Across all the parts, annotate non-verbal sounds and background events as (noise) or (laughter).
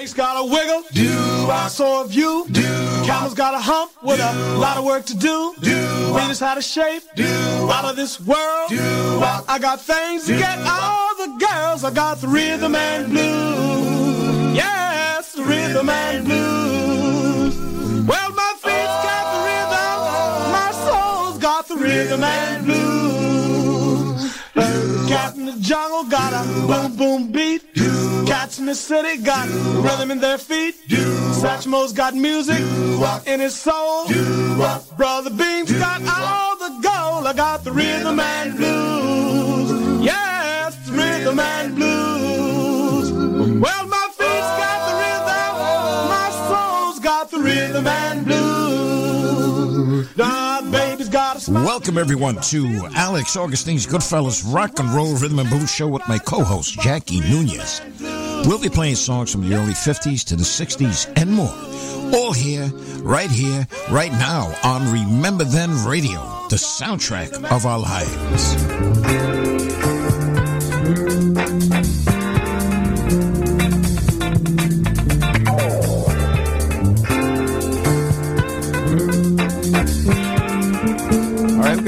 Snakes got a wiggle. Do so have you. Do Camel's got a hump with a lot of work to do. Do Venus had a shape. Do out of this world. Do I got things to get all the girls. I got the rhythm and blues. Yes, the rhythm and blues. Well, my feet's got the rhythm. My soul's got the rhythm and blues. Cat in the jungle got a boom boom beat. Cats in the city got rhythm in their feet. Satchmo's got music in his soul. Brother Beam's got all the gold. I got the rhythm and blues. Yes, rhythm and blues. Well, my feet's got the rhythm. My soul's got the rhythm and blues. Welcome, everyone, to Alex Augustine's Goodfellas Rock and Roll Rhythm and Blues Show with my co host, Jackie Nunez. We'll be playing songs from the early 50s to the 60s and more. All here, right here, right now on Remember Then Radio, the soundtrack of our lives.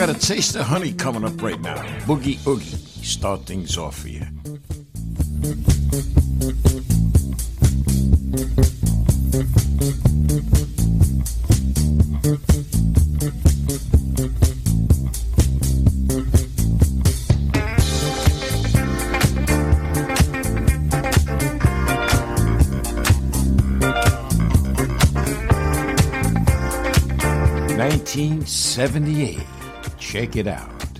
Got a taste of honey coming up right now. Boogie Oogie. Start things off for you. Nineteen seventy-eight. Check it out.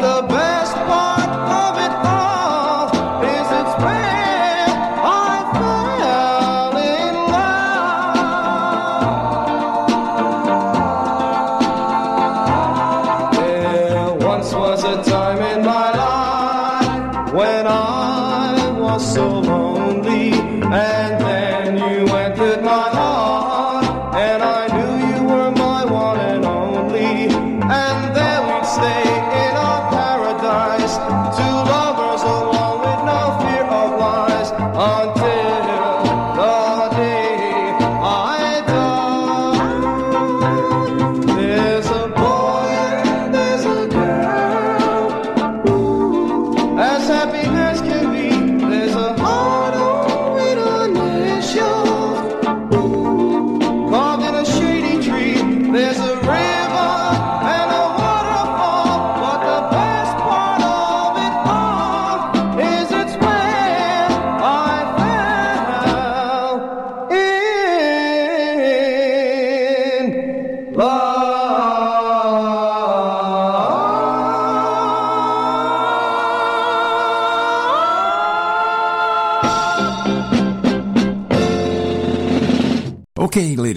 The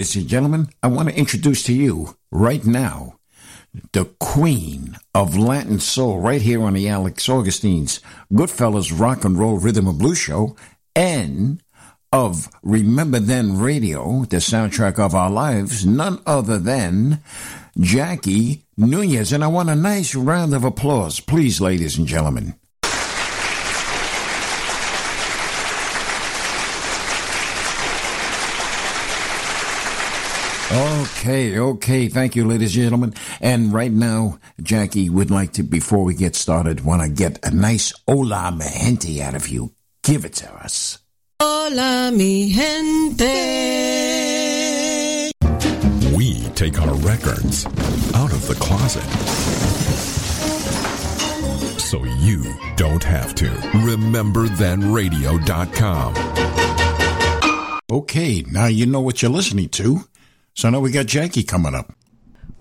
ladies and gentlemen, I want to introduce to you right now the queen of Latin soul right here on the Alex Augustine's Goodfellas Rock and Roll Rhythm and Blues Show and of Remember Then Radio, the soundtrack of our lives, none other than Jackie Nunez. And I want a nice round of applause, please, ladies and gentlemen. Okay, okay. Thank you, ladies and gentlemen. And right now, Jackie would like to, before we get started, want to get a nice hola mi gente out of you. Give it to us. Hola, mi gente. We take our records out of the closet. So you don't have to. RememberThenRadio.com. Okay, now you know what you're listening to. So now we got Jackie coming up.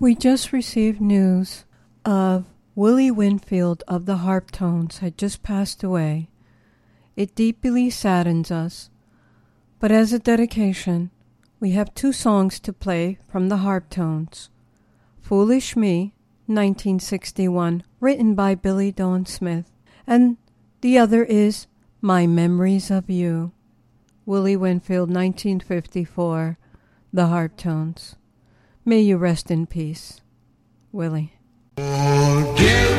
We just received news of Willie Winfield of the Harptones had just passed away. It deeply saddens us, but as a dedication, we have two songs to play from the Harptones. Foolish Me, 1961, written by Billy Dawn Smith, and the other is My Memories of You, Willie Winfield, 1954, the Harptones. May you rest in peace. Willie. Oh, Give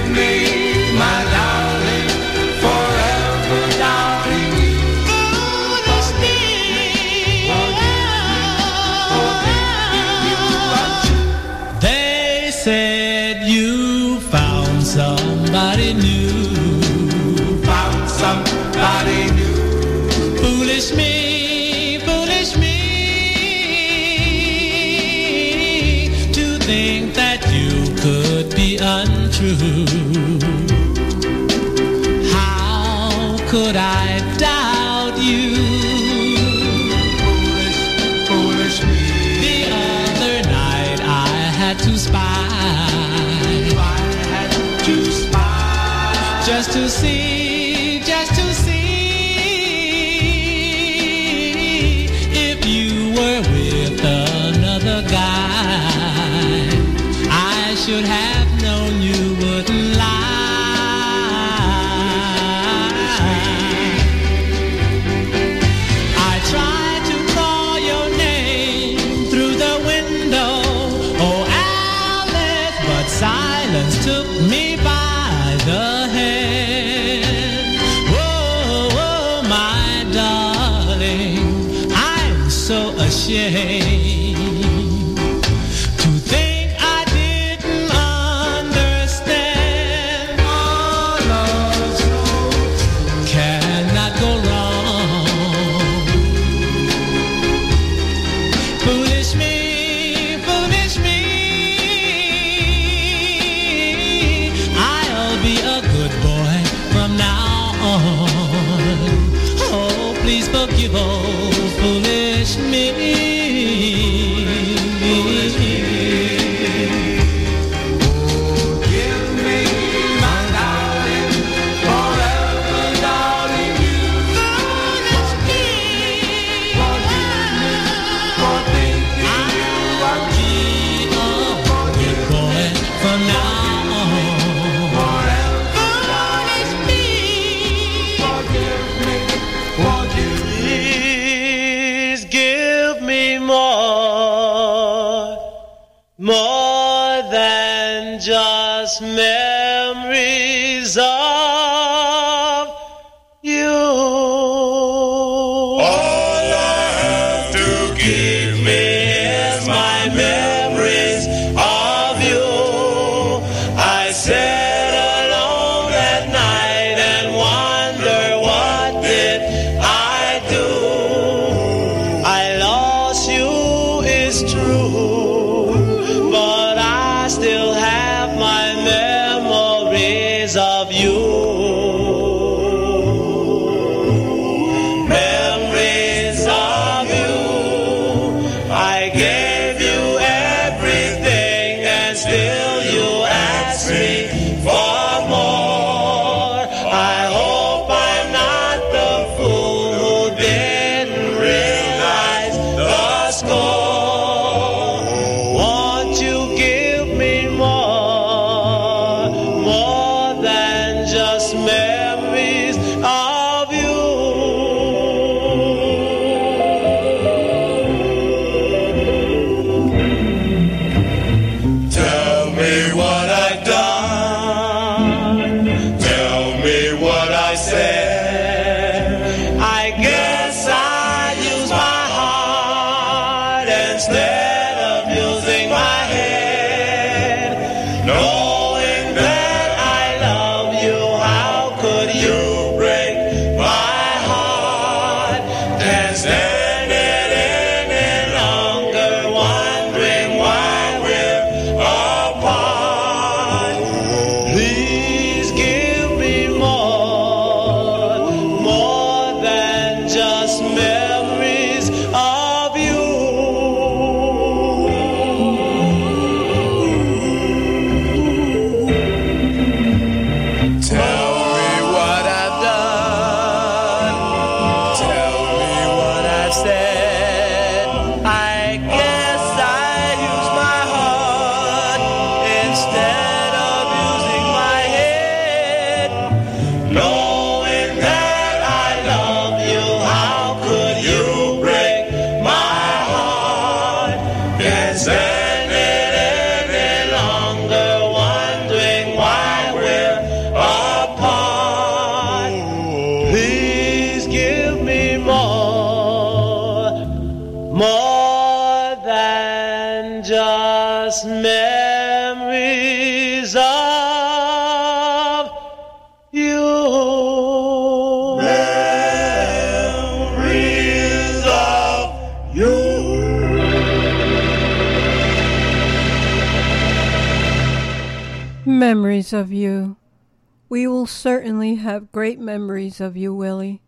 certainly have great memories of you, Willie.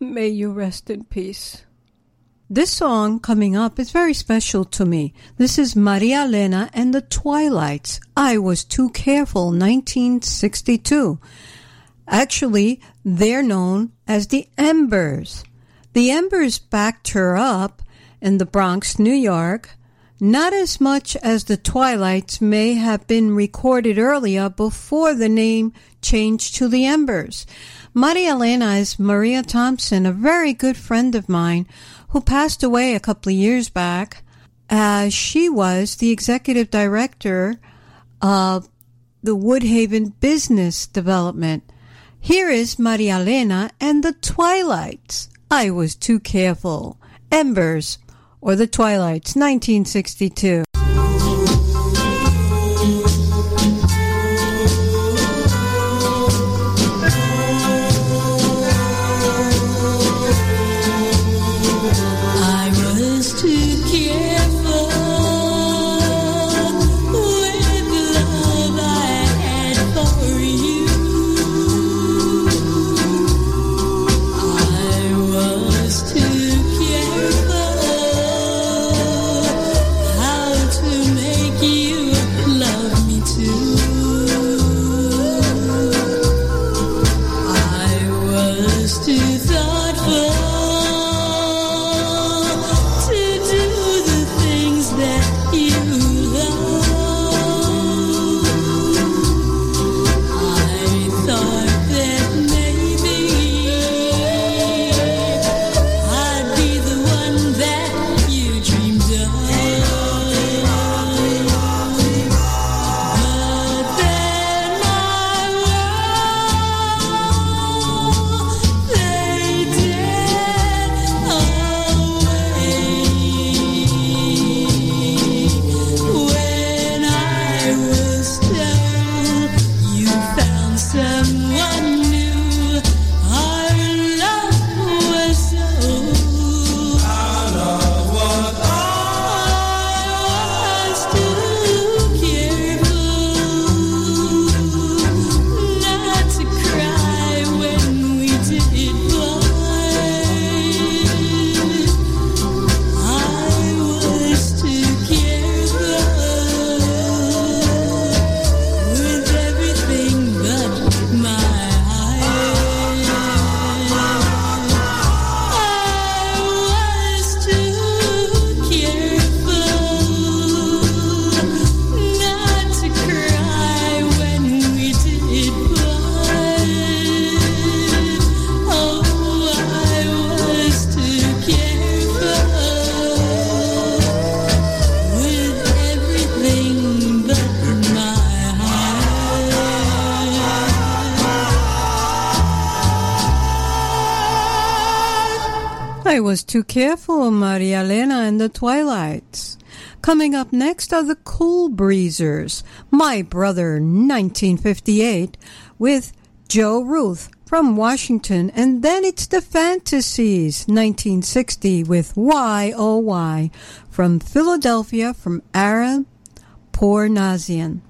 May you rest in peace. This song coming up is very special to me. This is Maria Elena and the Twilights. I was too careful, 1962. Actually, they're known as the Embers. The Embers backed her up in the Bronx, New York, not as much as the Twilights may have been recorded earlier before the name changed to the Embers. Maria Elena is Maria Thompson, a very good friend of mine who passed away a couple of years back. As she was the executive director of the Woodhaven Business Development. Here is Maria Elena and the Twilights. I was too careful. Embers or The Twilights, 1962. I was too careful, Maria Elena and the Twilights. Coming up next are the Cool Breezers, My Brother 1958, with Joe Ruth from Washington. And then it's the Fantasies 1960 with Y-O-Y from Philadelphia from Arab Pornazian.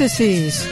esses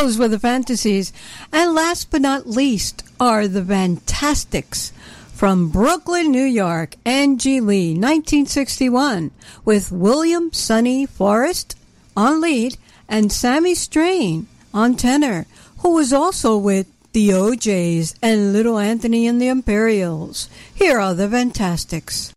Those were the fantasies. And last but not least are the Fantastics from Brooklyn, New York, Angie Lee, 1961, with William Sonny Forrest on lead and Sammy Strain on tenor, who was also with the O'Jays and Little Anthony and the Imperials. Here are the Fantastics.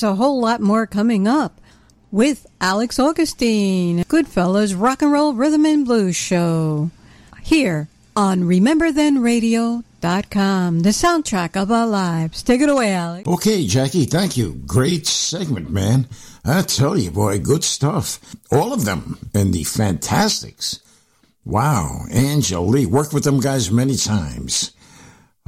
There's a whole lot more coming up with Alex Augustine, Goodfellas Rock and Roll Rhythm and Blues Show. Here on RememberThenRadio.com, the soundtrack of our lives. Take it away, Alex. Okay, Jackie, thank you. Great segment, man. I tell you, boy, good stuff. All of them and the Fantastics. Wow, Angel Lee, worked with them guys many times.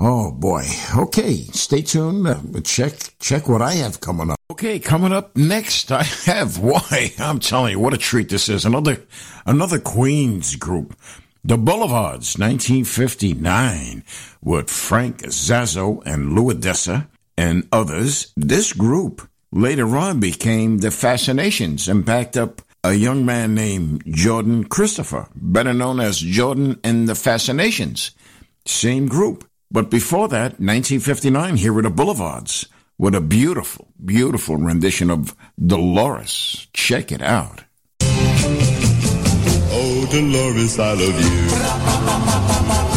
Oh boy. Okay, stay tuned. Uh, check check what I have coming up. Okay, coming up next, I have (laughs) why I'm telling you what a treat this is. Another another Queens group. The Boulevards, 1959, with Frank Zazzo and Lou Odessa and others. This group later on became the Fascinations and backed up a young man named Jordan Christopher, better known as Jordan and the Fascinations. Same group. But before that, 1959, here are the Boulevards with a beautiful, beautiful rendition of Dolores. Check it out. Oh, Dolores, I love you.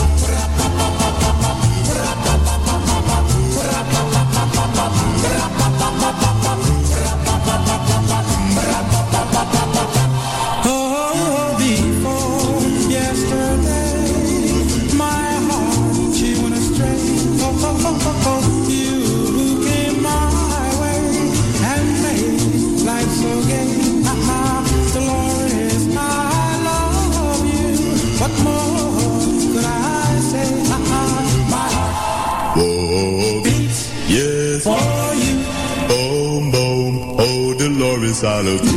Dolores,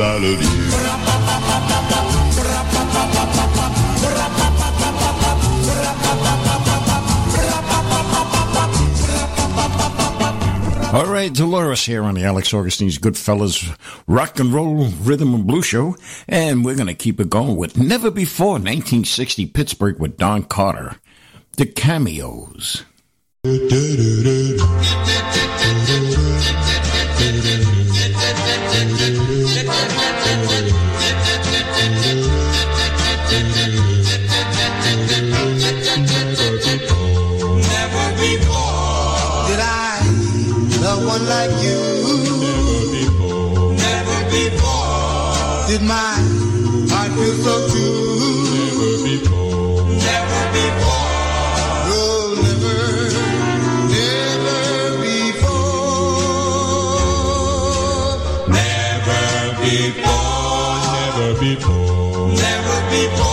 vieux. All right, Dolores here on the Alex Augustine's Goodfellas Rock and Roll Rhythm and Blues Show, and we're going to keep it going with Never Before 1960 Pittsburgh with Don Carter. The Cameos. before. Never before.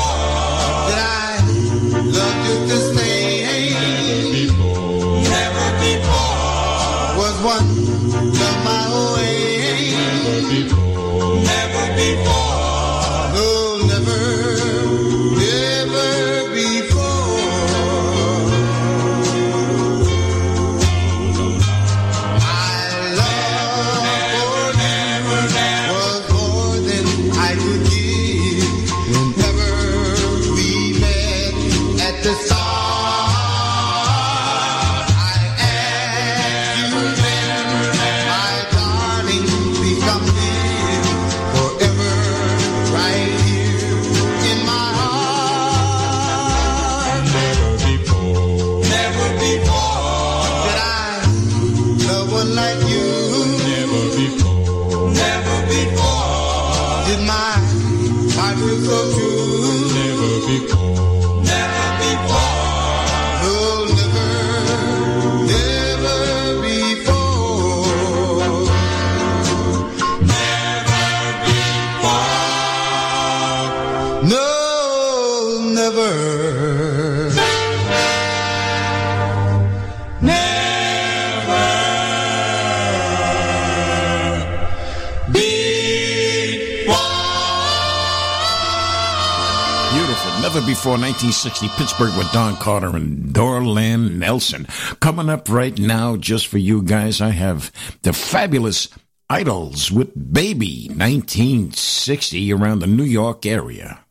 1960, Pittsburgh with Don Carter and Dorlan Nelson. Coming up right now, just for you guys, I have the fabulous Idols with Baby, 1960, around the New York area.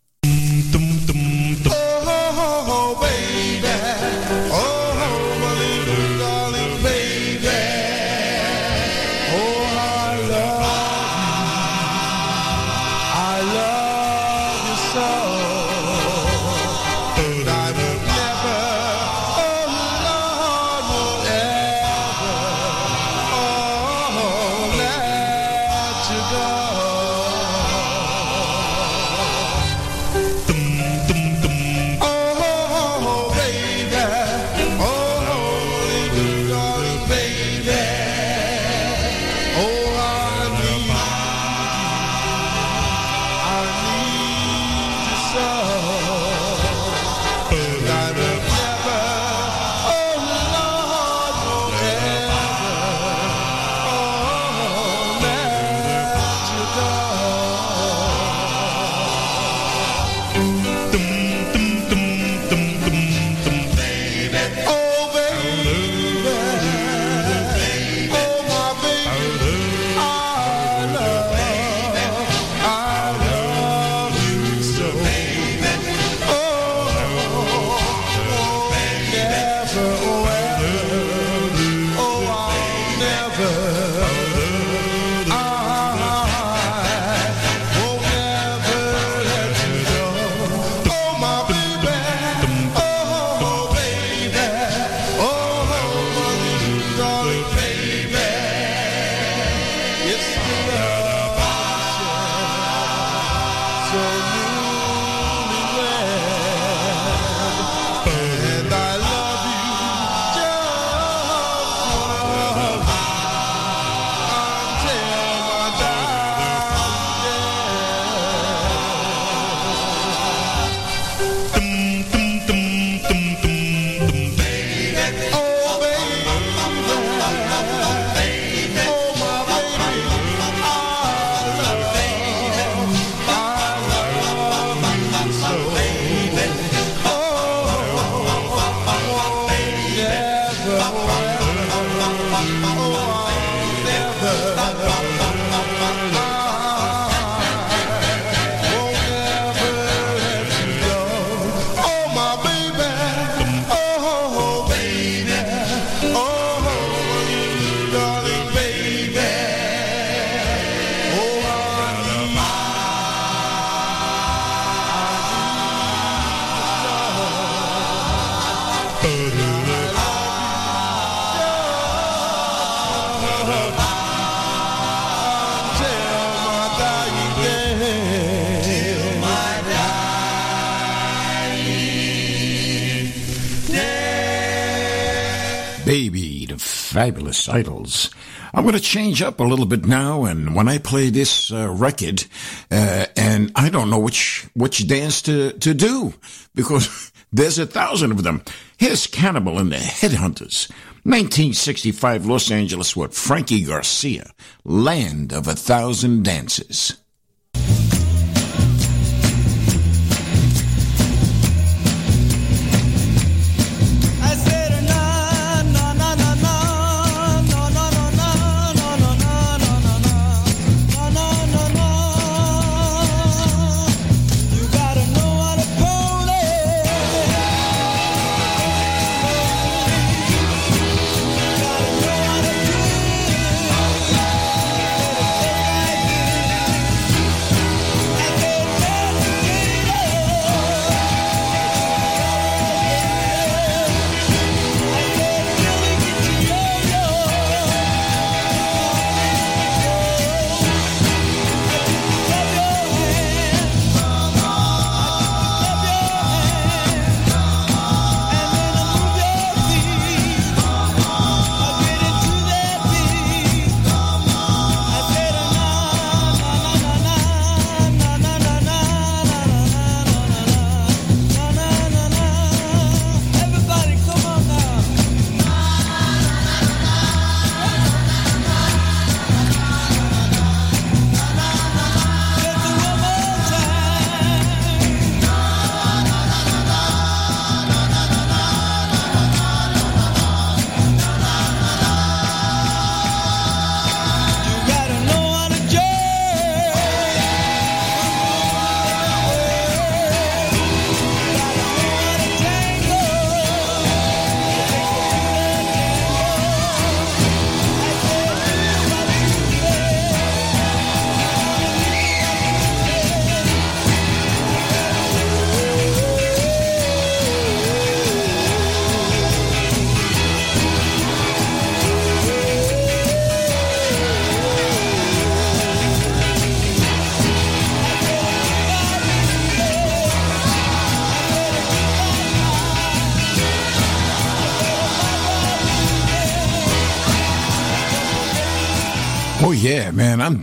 Fabulous idols. I'm going to change up a little bit now, and when I play this uh, record, uh, and I don't know which which dance to to do because (laughs) there's a thousand of them. Here's Cannibal and the Headhunters, 1965 Los Angeles with Frankie Garcia, Land of a Thousand Dances.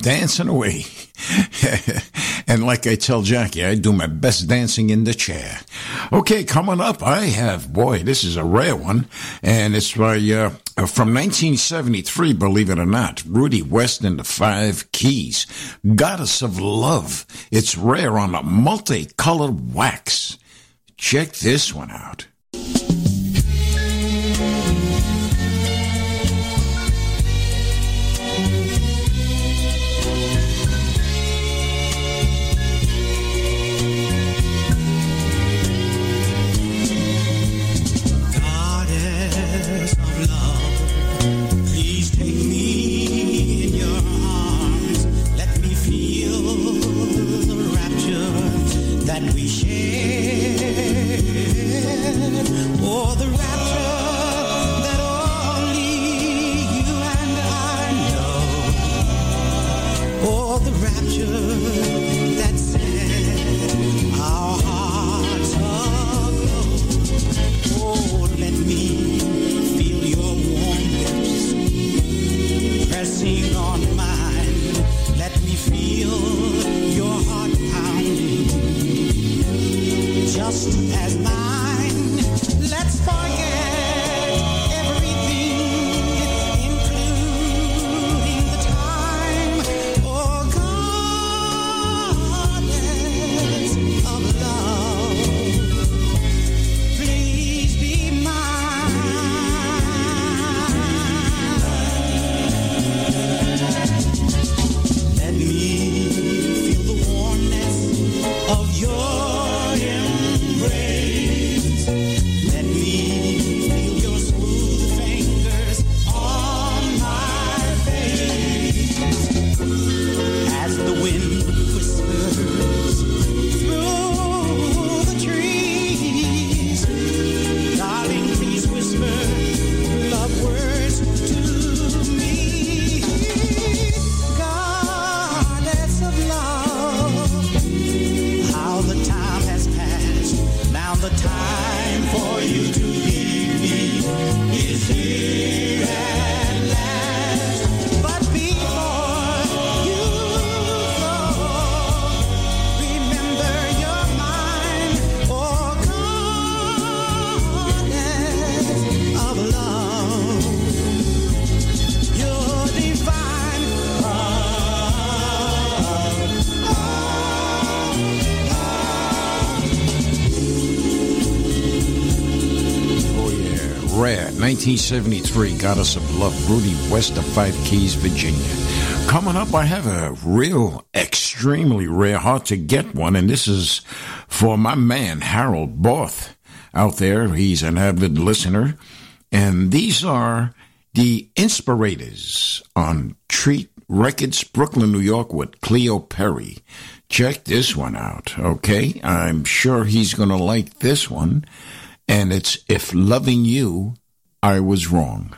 Dancing away. (laughs) and like I tell Jackie, I do my best dancing in the chair. Okay, coming up, I have, boy, this is a rare one. And it's by, uh, from 1973, believe it or not, Rudy West and the Five Keys. Goddess of Love. It's rare on a multicolored wax. Check this one out. 1973, Goddess of Love, Rudy West of Five Keys, Virginia. Coming up, I have a real, extremely rare, hard to get one, and this is for my man, Harold Borth, out there. He's an avid listener. And these are the Inspirators on Treat Records, Brooklyn, New York, with Cleo Perry. Check this one out, okay? I'm sure he's going to like this one. And it's If Loving You, I Was Wrong.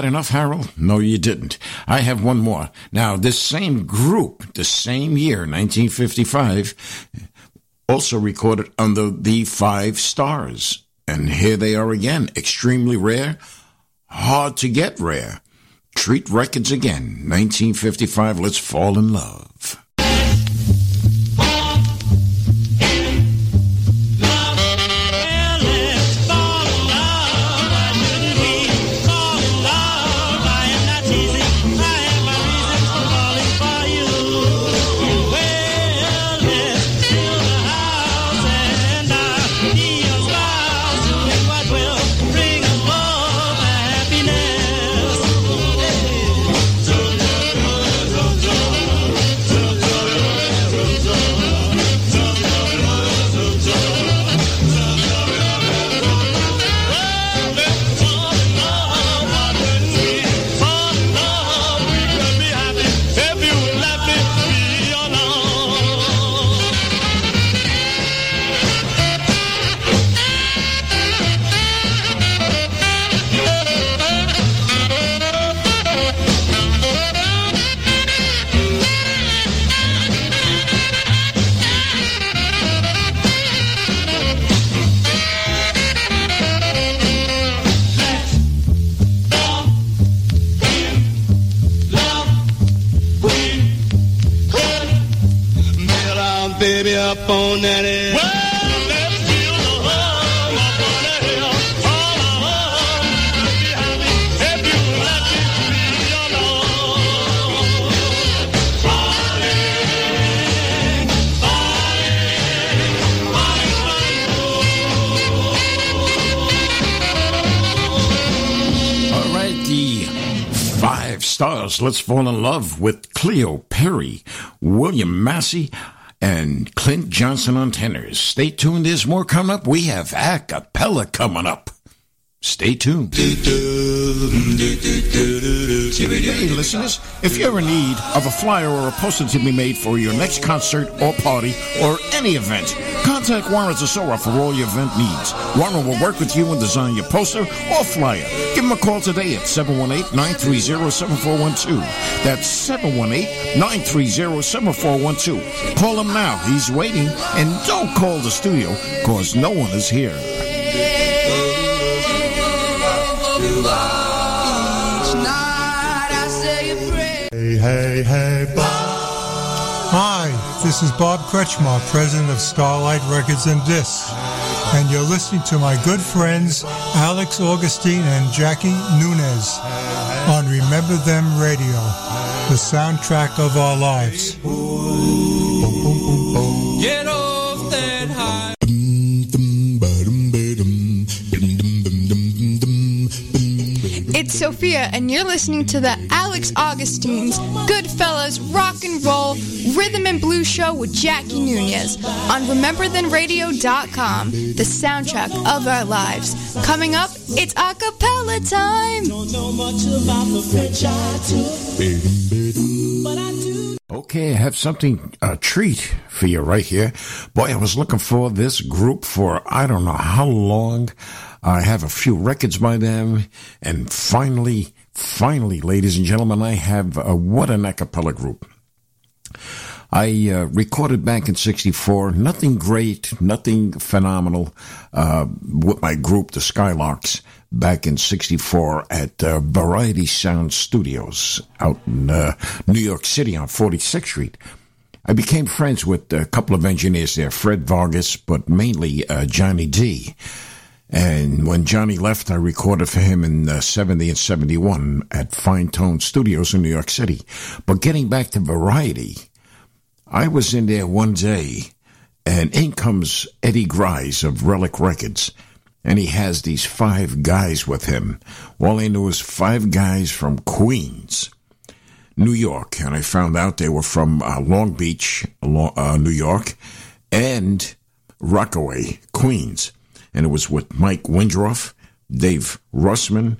Had enough, Harold? No, you didn't. I have one more. Now, this same group, the same year, 1955, also recorded under the Five Stars. And here they are again. Extremely rare, hard to get rare. Treat Records again, 1955. Let's fall in love. Stars. Let's fall in love with Cleo Perry, William Massey, and Clint Johnson on tenors. Stay tuned. There's more coming up. We have a cappella coming up. Stay tuned. Hey, listeners, if you're in need of a flyer or a poster to be made for your next concert or party or any event, contact Warren Zasora for all your event needs. Warren will work with you and design your poster or flyer. Give him a call today at 718-930-7412. That's 718-930-7412. Call him now. He's waiting. And don't call the studio because no one is here. Hey, hey, hey, Hi, this is Bob Kretschmar, president of Starlight Records and Discs, and you're listening to my good friends Alex Augustine and Jackie Nunez on Remember Then Radio, the soundtrack of our lives. Sophia, and you're listening to the Alex Augustine's Goodfellas Rock and Roll Rhythm and Blues Show with Jackie Nunez on RememberThenRadio.com, the soundtrack of our lives. Coming up, it's a cappella time. Okay, I have something, a treat for you right here. Boy, I was looking for this group for I don't know how long. I have a few records by them, and finally, finally, ladies and gentlemen, I have uh, what an a cappella group. I uh, recorded back in 64, nothing great, nothing phenomenal, uh, with my group, the Skylarks, back in 64 at uh, Variety Sound Studios out in uh, New York City on 46th Street. I became friends with a couple of engineers there, Fred Vargas, but mainly uh, Johnny D. And when Johnny left, I recorded for him in uh, 70 and 71 at Fine Tone Studios in New York City. But getting back to Variety, I was in there one day, and in comes Eddie Grice of Relic Records, and he has these five guys with him. All I knew was five guys from Queens, New York, and I found out they were from uh, Long Beach, uh, New York, and Rockaway, Queens. And it was with Mike Windroff, Dave Russman,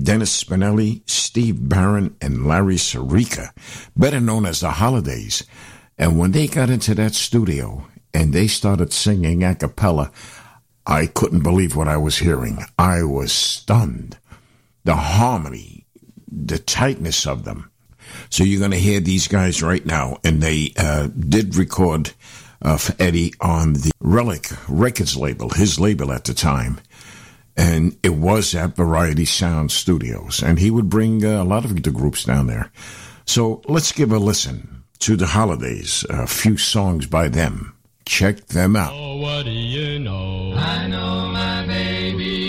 Dennis Spinelli, Steve Barron, and Larry Sarica, better known as the Holidays. And when they got into that studio and they started singing a cappella, I couldn't believe what I was hearing. I was stunned. The harmony, the tightness of them. So you're going to hear these guys right now, and they uh, did record for Eddie on the Relic Records label, his label at the time. And it was at Variety Sound Studios, and he would bring uh, a lot of the groups down there. So let's give a listen to the holidays, a few songs by them. Check them out. Oh, what do you know? I know my baby.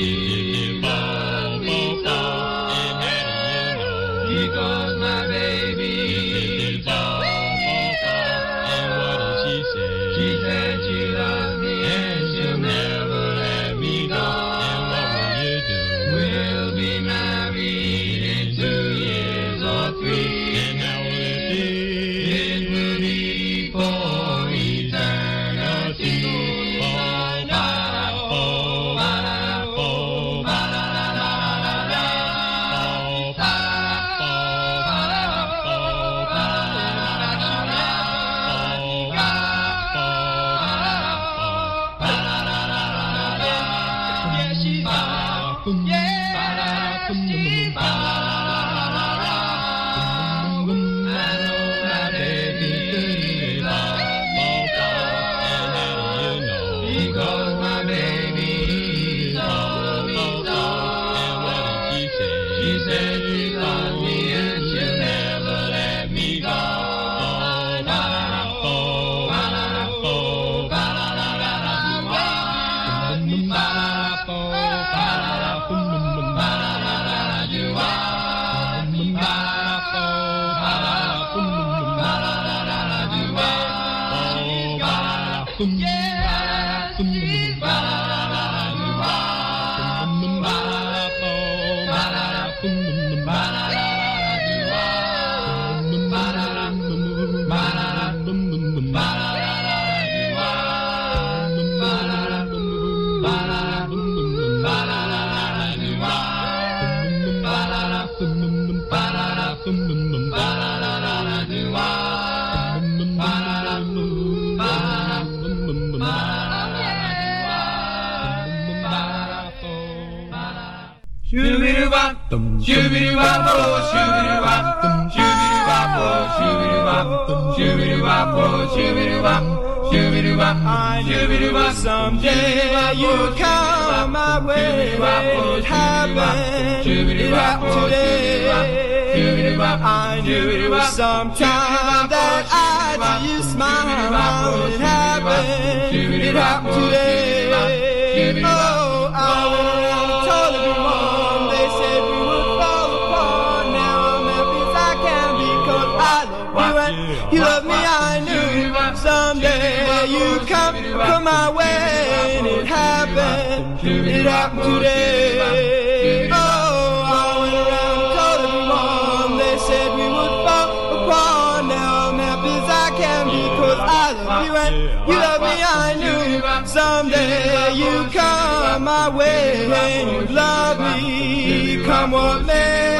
It today. Oh, I went around told everyone. They said we would fall apart. Now I'm happy as I can because I love you and you love me. I knew someday you come my way and you love me. Come what may,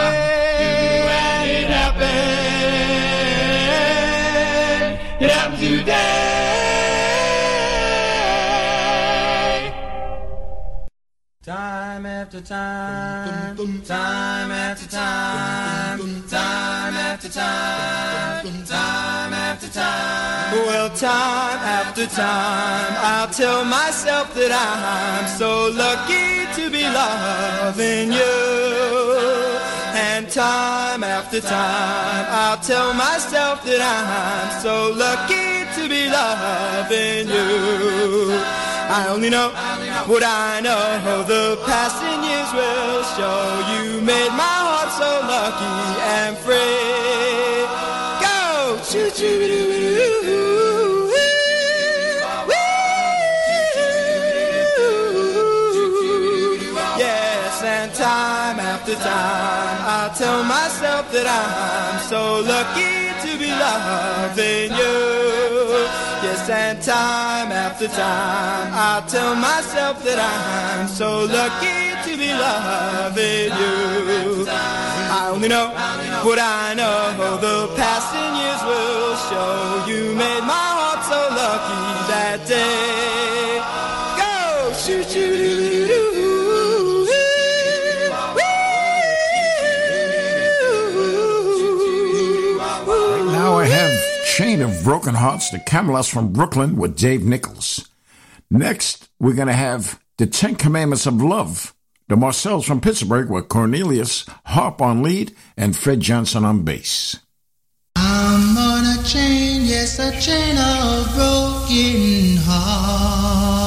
and it happened. It happened today. After time, time after time, time after time, time after time. Well, time after time, I'll tell myself that I'm so lucky to be loving you. And time after time, I'll tell myself that I'm so lucky to be loving you. I only know what I know. The passing years will show you made my heart so lucky and free. Go! Yes, and time after time, I tell myself that I'm so lucky to be loving you. And time after time, I tell myself that I'm so lucky to be loving you. I only know what I know. The passing years will show you made my heart so lucky Of Broken Hearts, the Camelots from Brooklyn with Dave Nichols. Next, we're going to have the Ten Commandments of Love, the Marcels from Pittsburgh with Cornelius Harp on lead and Fred Johnson on bass. I'm on a chain, yes, a chain of broken hearts.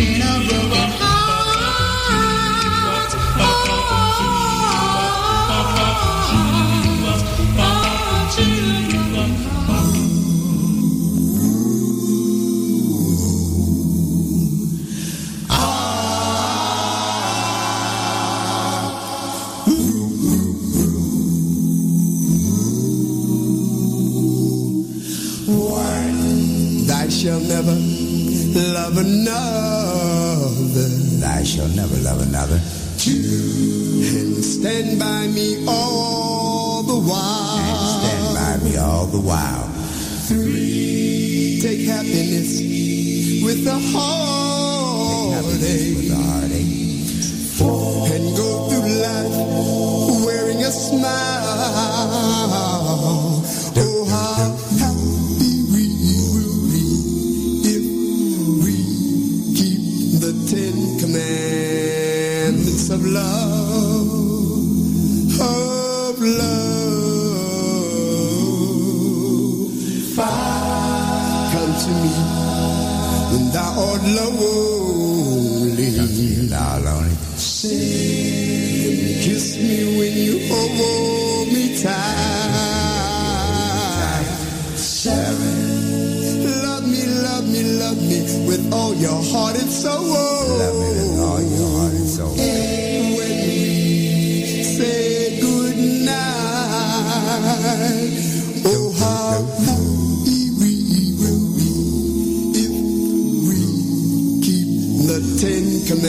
It's a Thou shalt never love another. Shalt never love another. And stand by me all the while. And stand by me all the while. Three, take happiness with the heartache. With the heartache. Four, and go through life wearing a smile. Oh, how Of love, of love. Five, come to me when thou art lonely. Come to me thou lonely. Six, kiss me when you hold me tight. Seven, love me, love me, love me with all your heart and soul. Love me Ten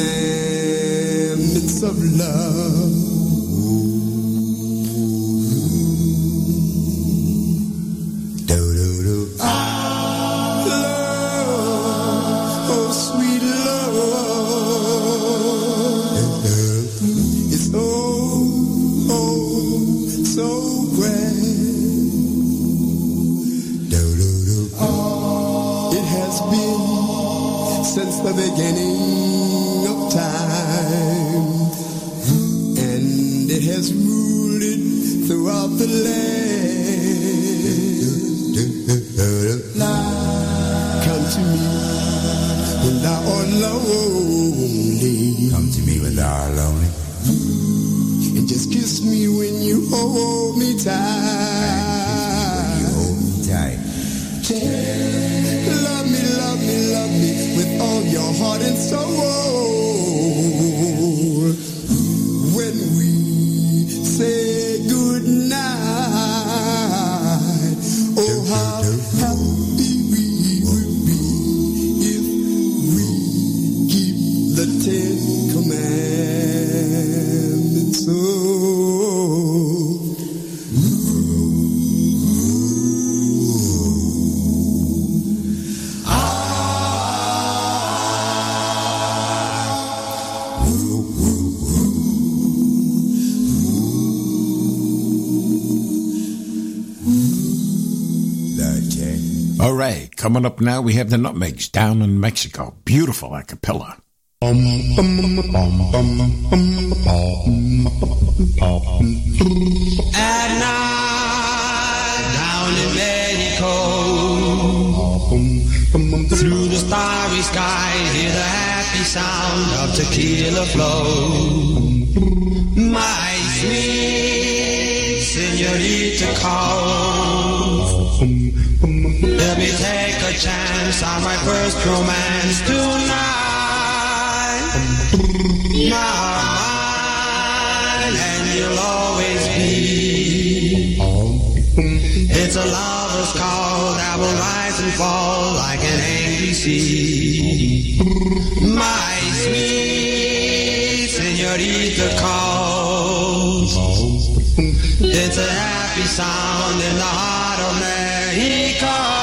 now, we have the Nutmegs down in Mexico. Beautiful a cappella. At night, down in Mexico, through the starry sky, hear the happy sound of tequila flow. My sweet senorita calls. Me take a chance on my first romance tonight. Now mine, and you'll always be. It's a lover's call that will rise and fall like an angry sea. My sweet senorita calls. It's a happy sound in the heart of Mexico.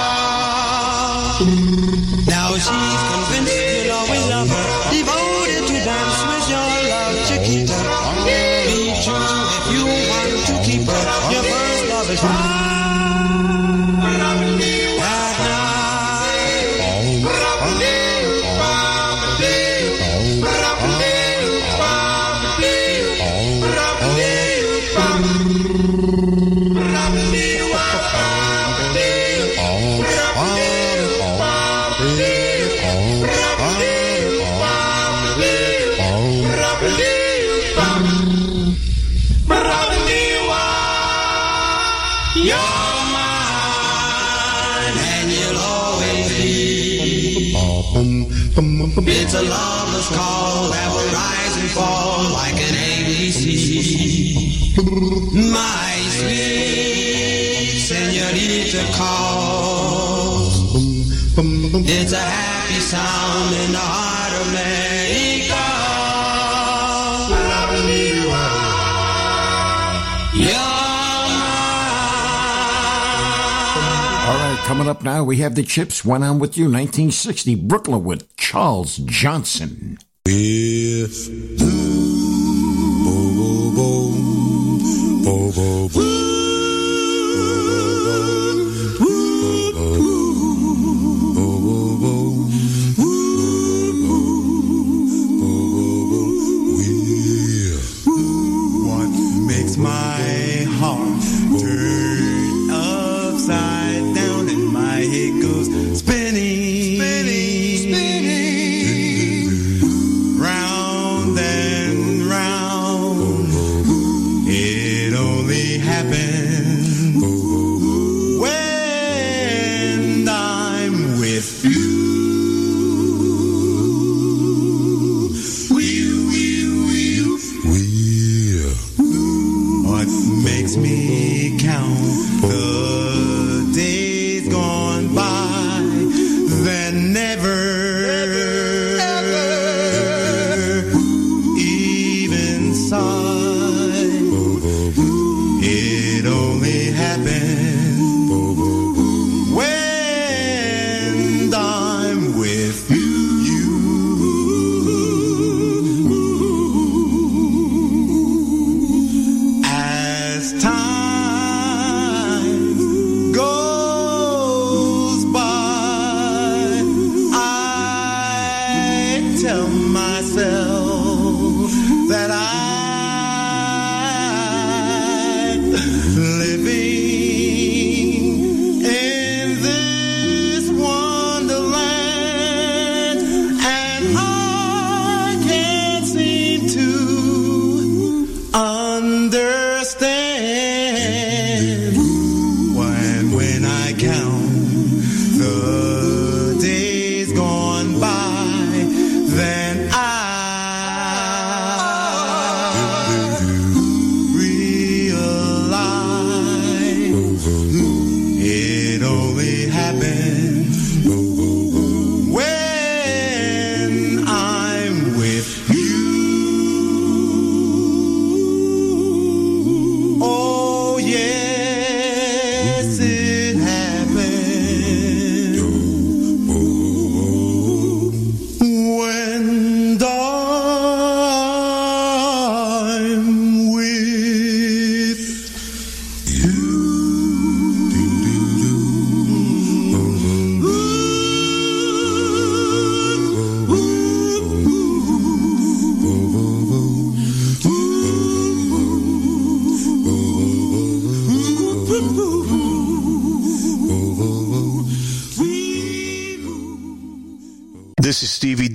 Calls. It's a happy sound in the heart of Mexico. All right, coming up now, we have the Chips. Went on with you, 1960, Brooklyn with Charles Johnson. If bo bo bo bo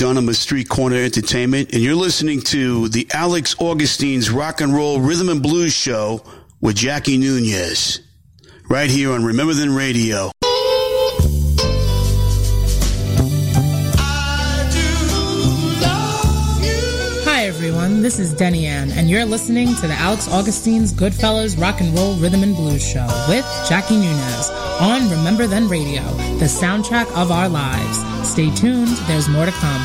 Dunham of Street Corner Entertainment, and you're listening to the Alex Augustine's Rock and Roll Rhythm and Blues Show with Jackie Nunez, right here on Remember Then Radio. Hi everyone, this is Denny Ann, and you're listening to the Alex Augustine's Goodfellas Rock and Roll Rhythm and Blues Show with Jackie Nunez on Remember Then Radio, the soundtrack of our lives. Stay tuned, there's more to come.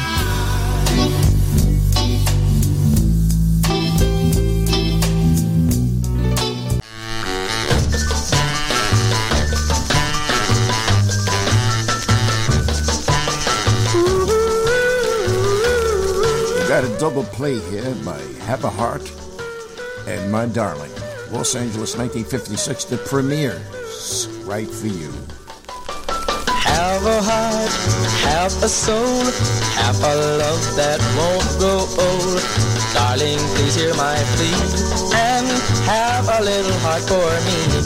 Got a double play here by Have a Heart and My Darling. Los Angeles 1956, the premieres. Right for you. Have a heart, have a soul, have a love that won't grow old. Darling, please hear my plea and have a little heart for me.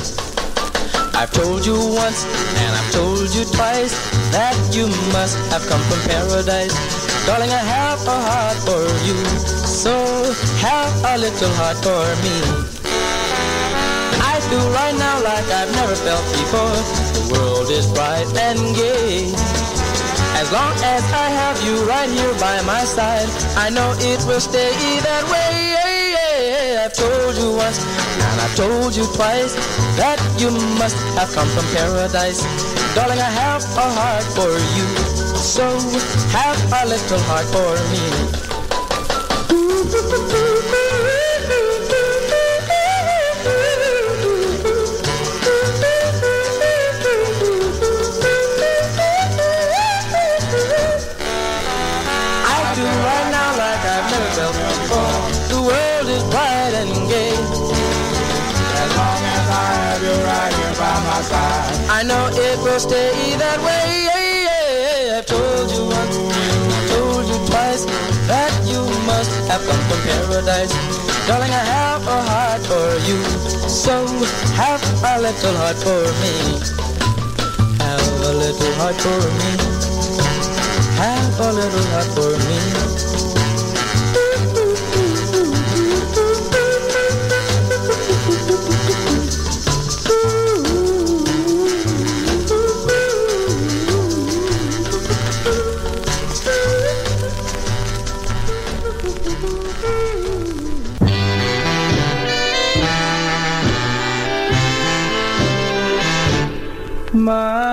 I've told you once and I've told you twice that you must have come from paradise. Darling, I have a heart for you, so have a little heart for me. Feel right now like I've never felt before. The world is bright and gay. As long as I have you right here by my side, I know it will stay that way. I've told you once and I've told you twice that you must have come from paradise. Darling, I have a heart for you, so have a little heart for me. (laughs) here by my side, I know it will stay that way. I've told you once, told you twice that you must have come from paradise. Darling, I have a heart for you, so have a little heart for me. Have a little heart for me. Have a little heart for me. My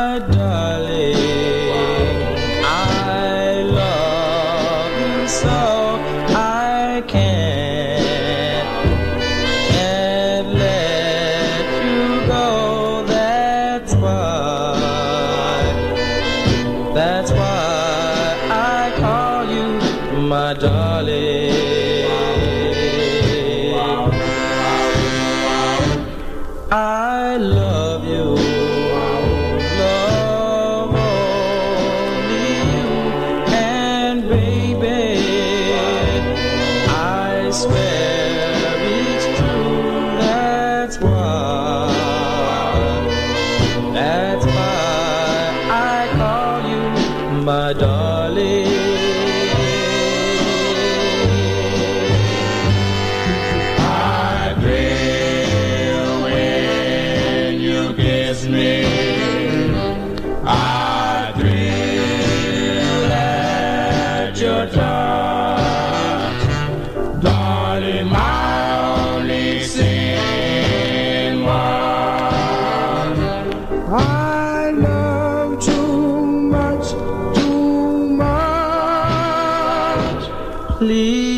Please,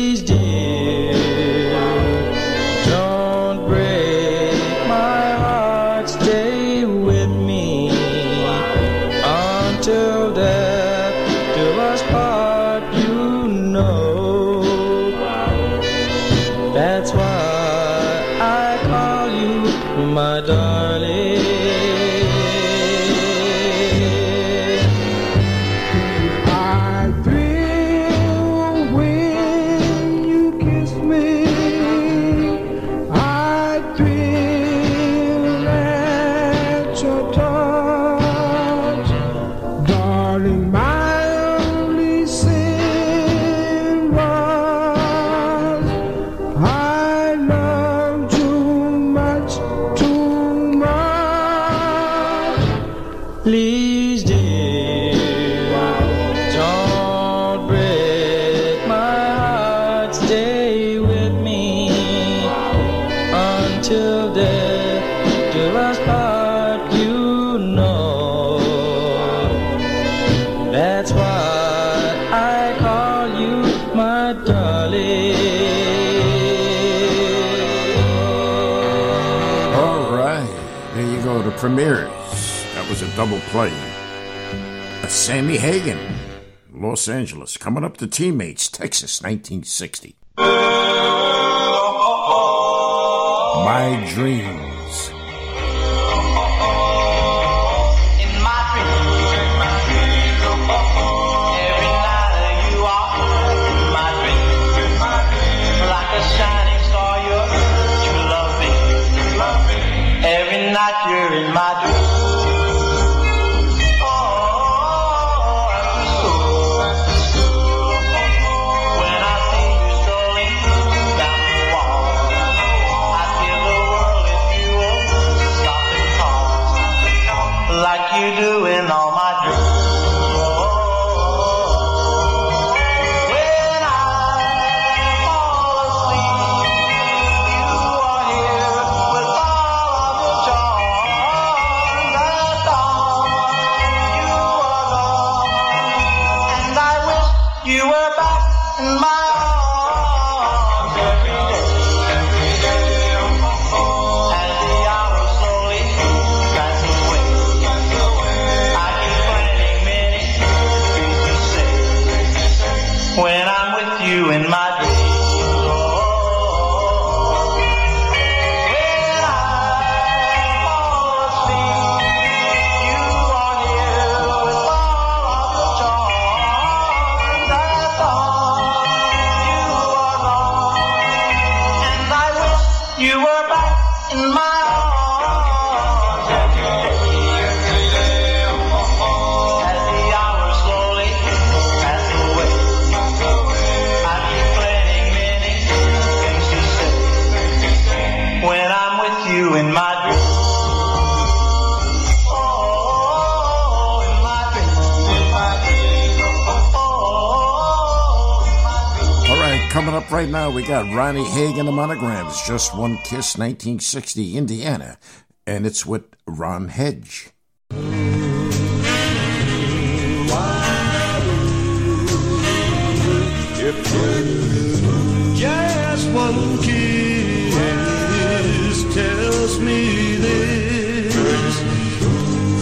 double play. Sammy Hagen, Los Angeles, coming up to Teammates, Texas, 1960. My dreams. Right now, we got Ronnie Hagan, and the Monograms, Just One Kiss, 1960, Indiana, and it's with Ron Hedge. Just one kiss tells me this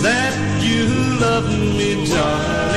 that you love me, darling.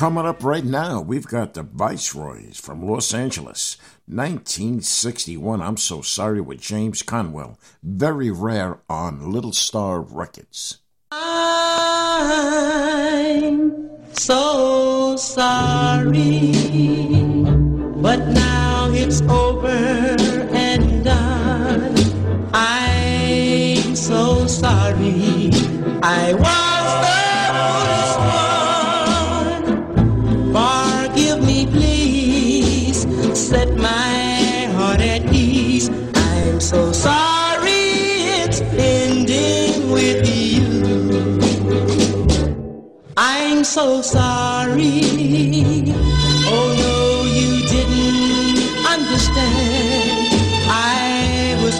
Coming up right now, we've got the Viceroys from Los Angeles, 1961. I'm so sorry with James Conwell. Very rare on Little Star Records. I'm so sorry, but now it's over and done. I'm so sorry. I was. So sorry. Oh no, you didn't understand. I was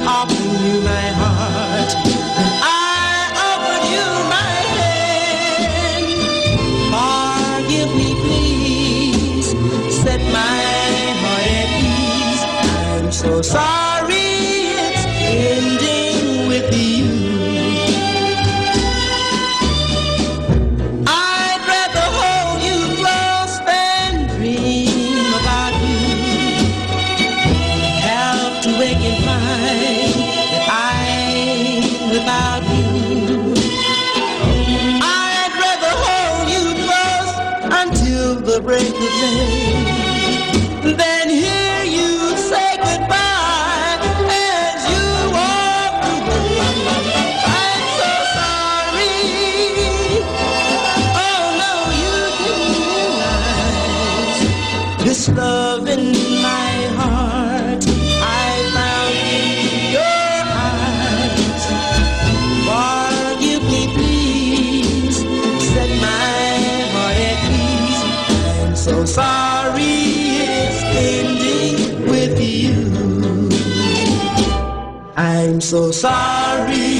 so sorry.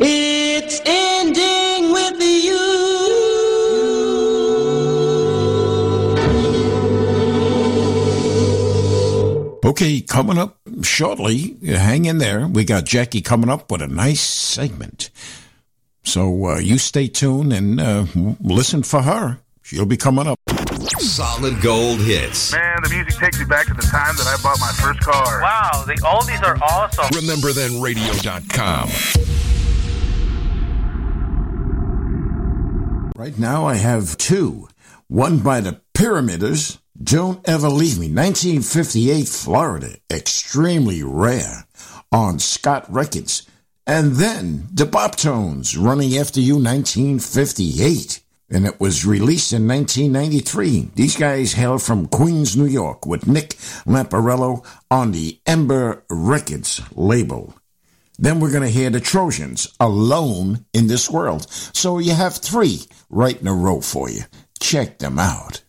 It's ending with you. Okay, coming up shortly, hang in there. We got Jackie coming up with a nice segment. So uh, you stay tuned and uh, listen for her. She'll be coming up. Solid gold hits. Man, the music takes me back to the time that I bought my first car. Wow, the oldies are awesome. RememberThenRadio.com. Right now, I have two. One by the Pyramiders, Don't Ever Leave Me, 1958, Florida, extremely rare, on Scott Records. And then the Bop Tones, Running After You, 1958. And it was released in 1993. These guys hail from Queens, New York, with Nick Lamparello on the Ember Records label. Then we're going to hear the Trojans, Alone in This World. So you have three right in a row for you. Check them out.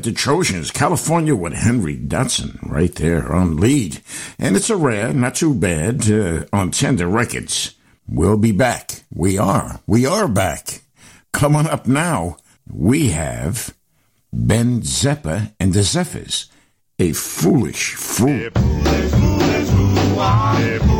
It, the Trojans, California with Henry Dutson right there on lead. And it's a rare, not too bad, uh, on Tender Records. We'll be back. We are. We are back. Coming up now, we have Ben Zeppa and the Zephyrs, A Foolish Fool. Now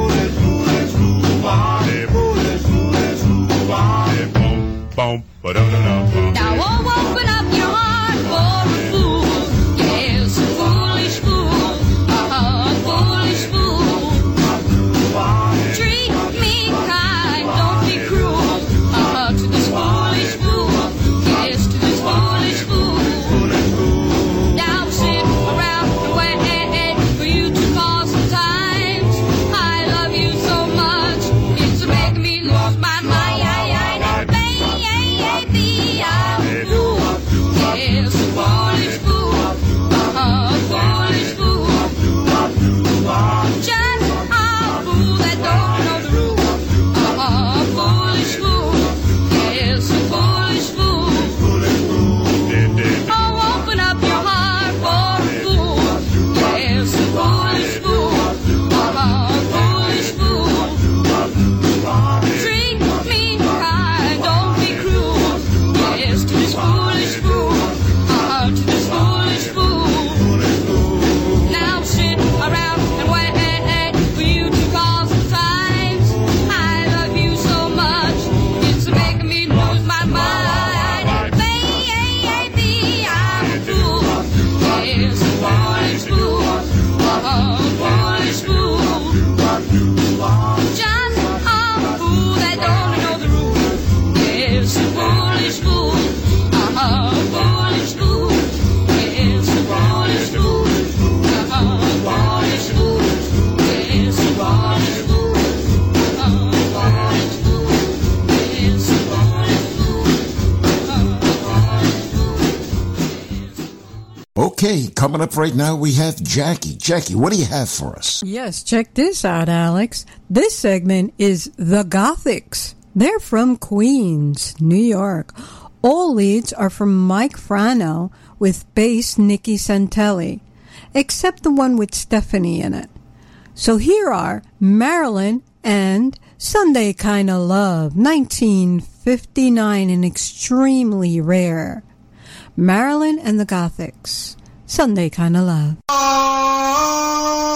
coming up right now, we have Jackie. Jackie, what do you have for us? Yes, check this out, Alex. This segment is The Gothics. They're from Queens, New York. All leads are from Mike Frano with bass Nikki Santelli, except the one with Stephanie in it. So here are Marilyn and Sunday Kinda Love, 1959 and extremely rare. Marilyn and the Gothics, Sunday Kinda Love. Oh.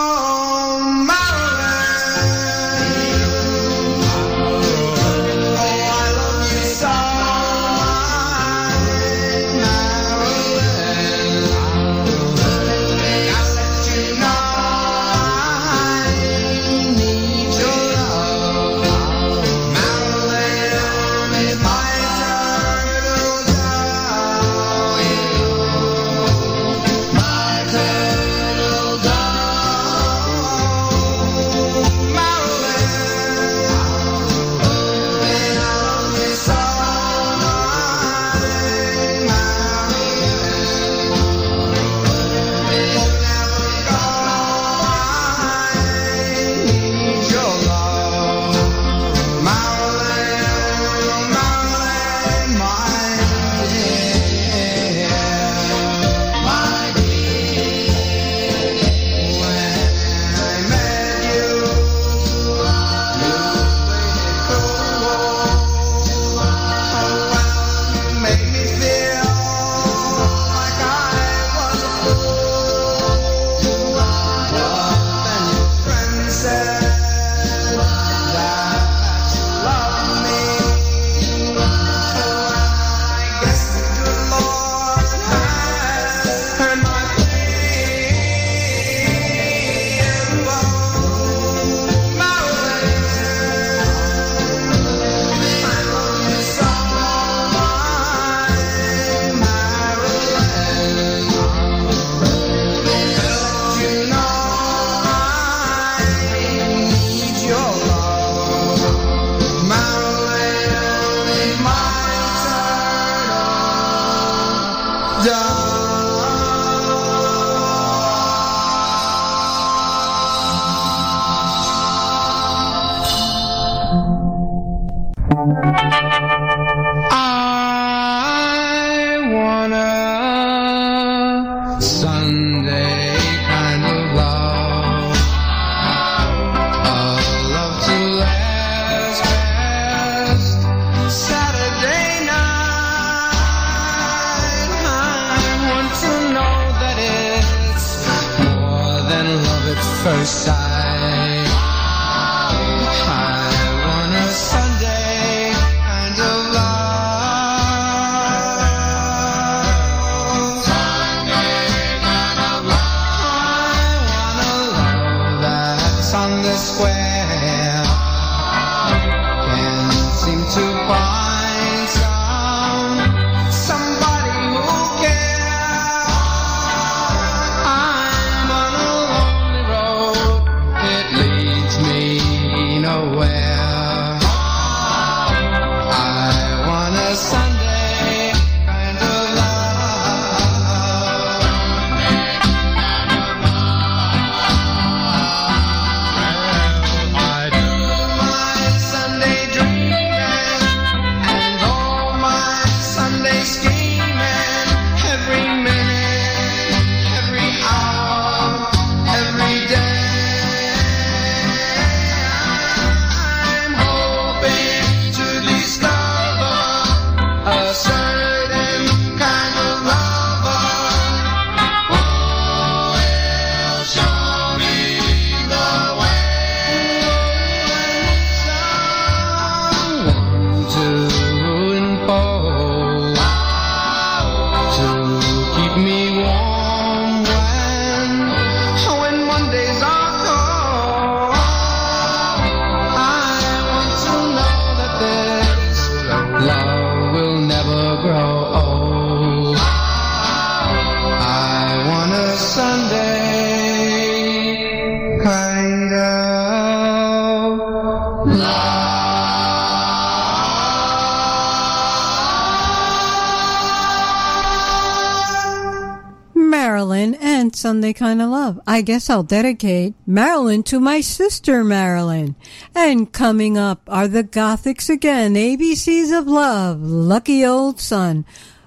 I guess I'll dedicate Marilyn to my sister Marilyn. And coming up are the Gothics again, ABCs of Love, Lucky Old Sun.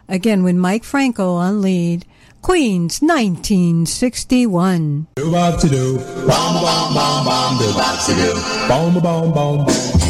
Again with Mike Franco on lead. Queens 1961. Do-bop-to-do, bomb-bomb-bomb-bomb, do-bop-to-do, bomb-bomb-bomb.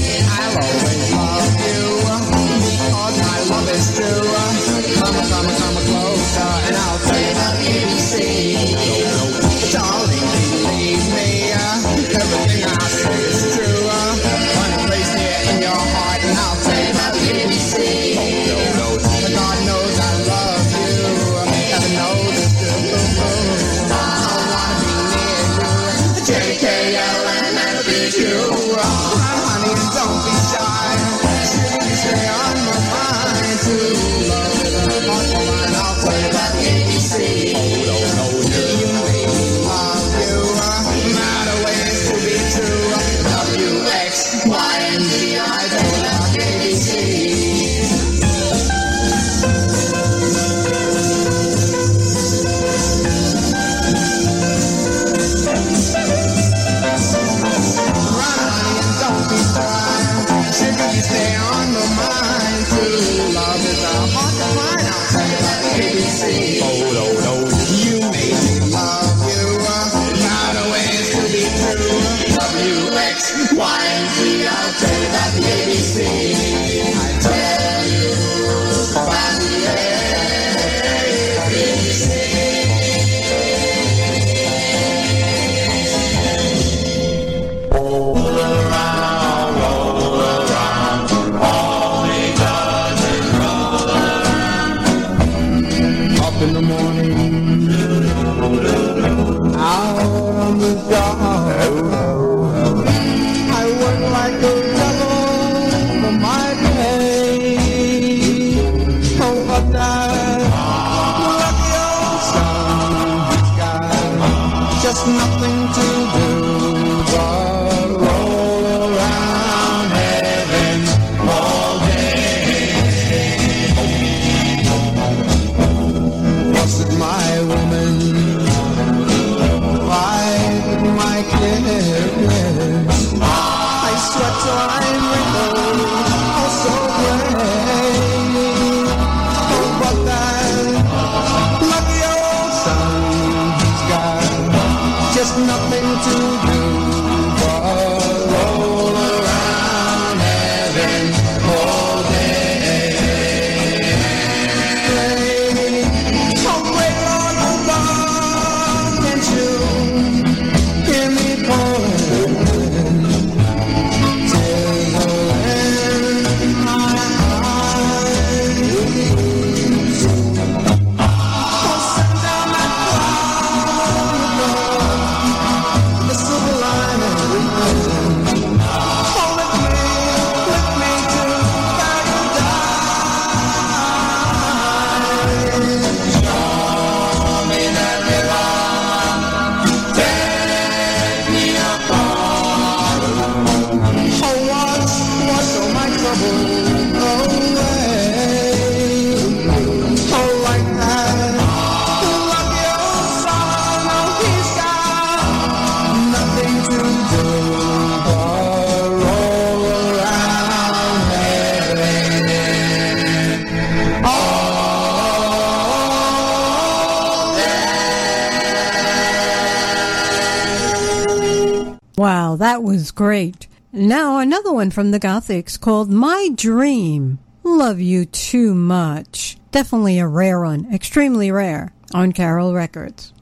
great. Now another one from the Gothics called My Dream. Love You Too Much. Definitely a rare one, extremely rare, on Carol Records.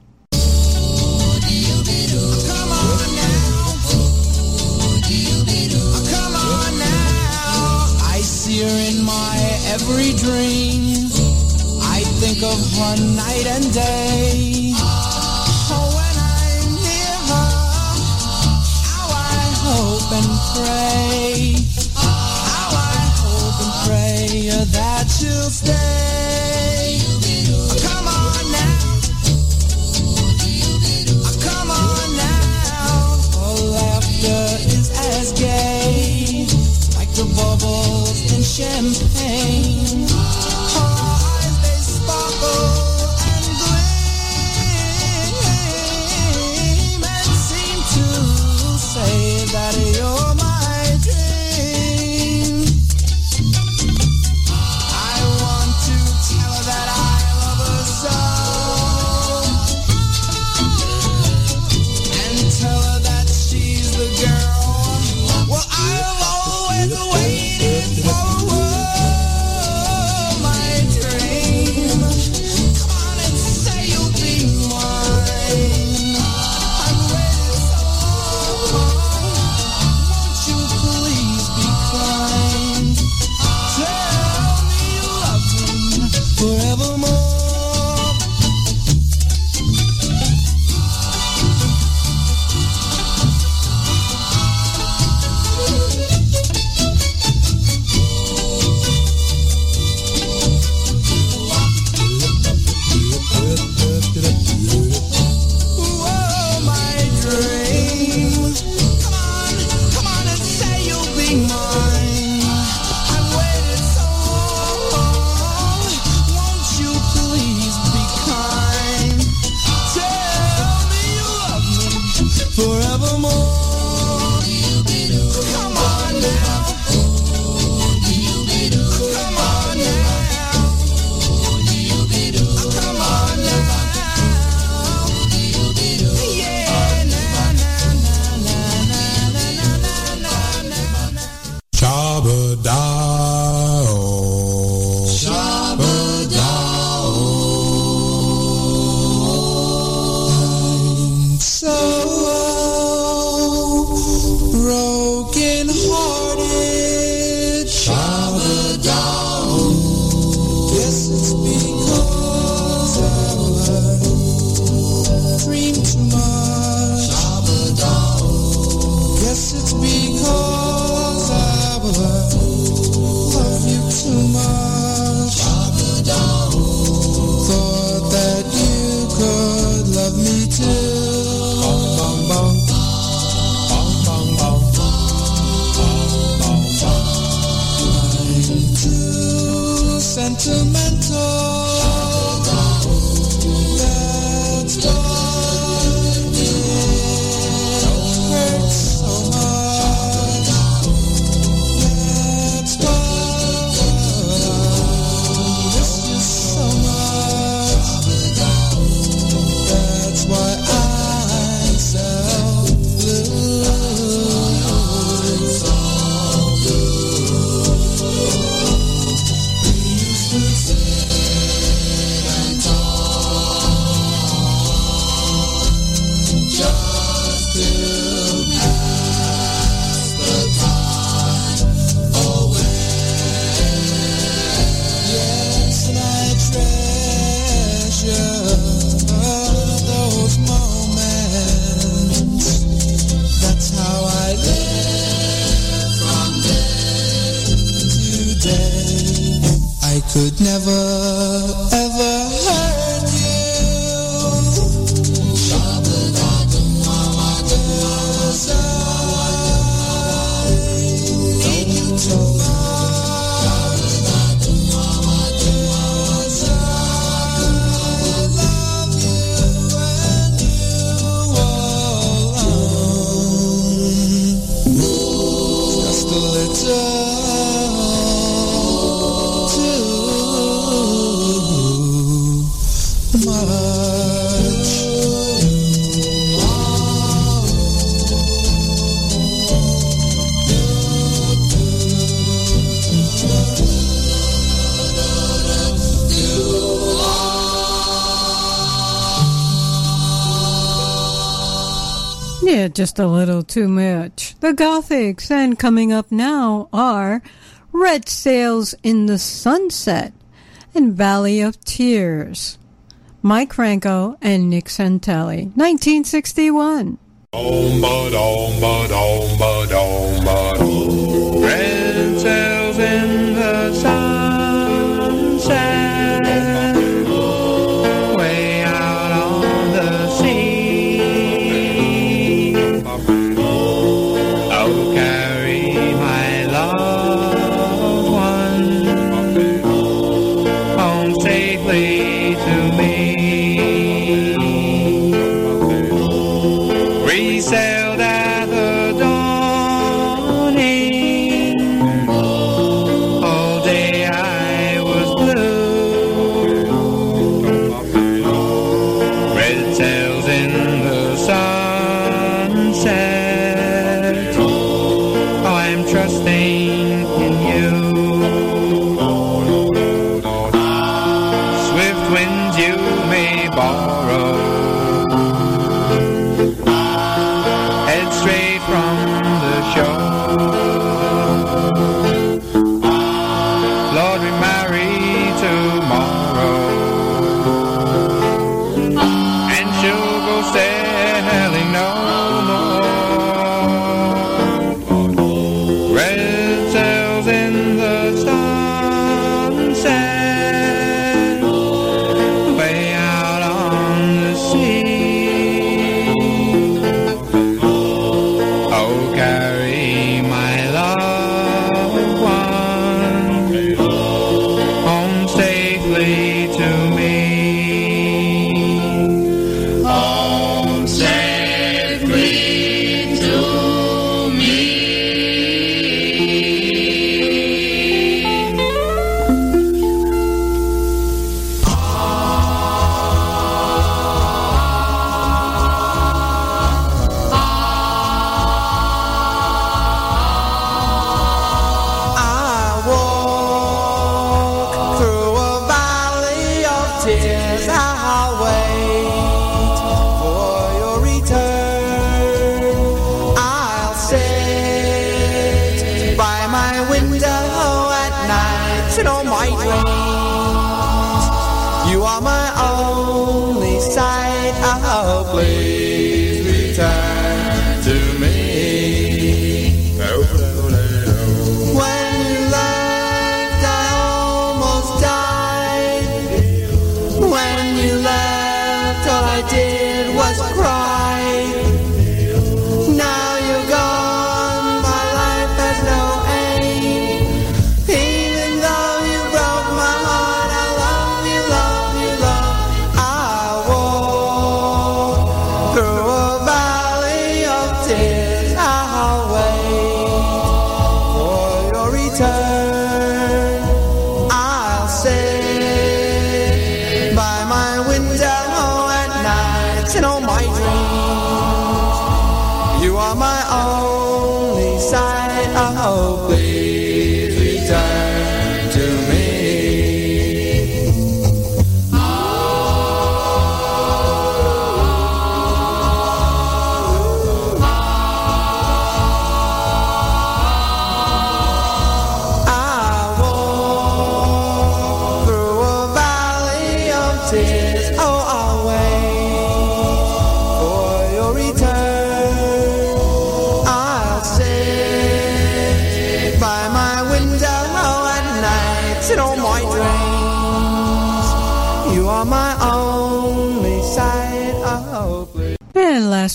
in my every dream. I think of her night and day. hope and pray. How I hope and pray that you'll stay. Come on now. Come on now. Oh, laughter is as gay like the bubbles in champagne. broken heart. just a little too much. The Gothics, and coming up now are Red Sails in the Sunset and Valley of Tears. Mike Franco and Nick Santelli, 1961. sailing on.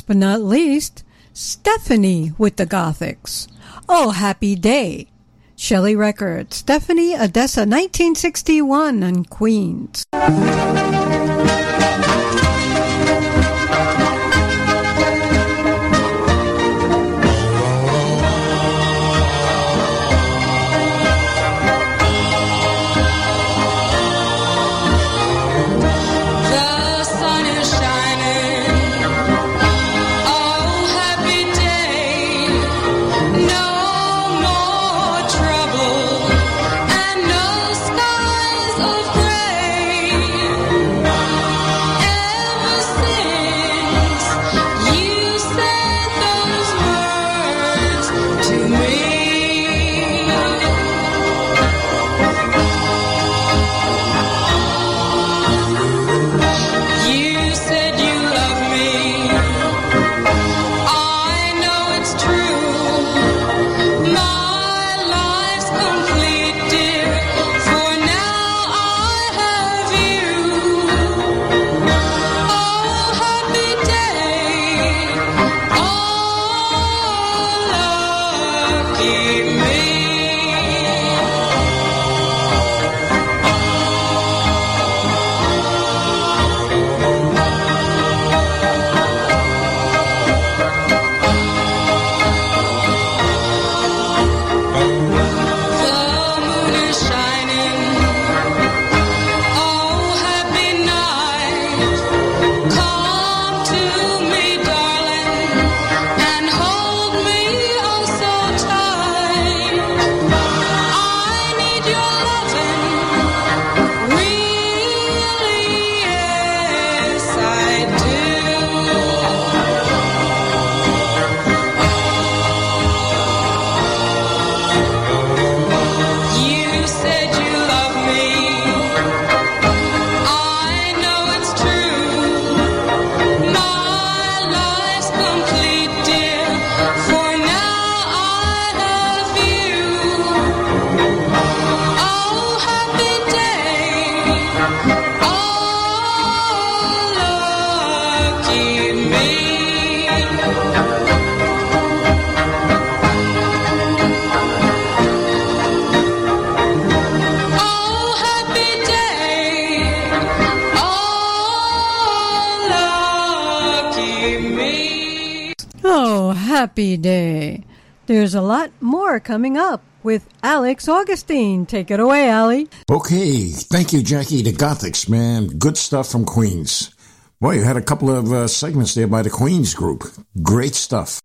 last but not least, Stephanie with the Gothics. Oh, happy day. Shelley Records, Stephanie Odessa, 1961 in Queens. Coming up with Alex Augustine. Take it away, Ali. Okay, thank you, Jackie. The Gothics, man. Good stuff from Queens. Boy, you had a couple of uh, segments there by the Queens group. Great stuff.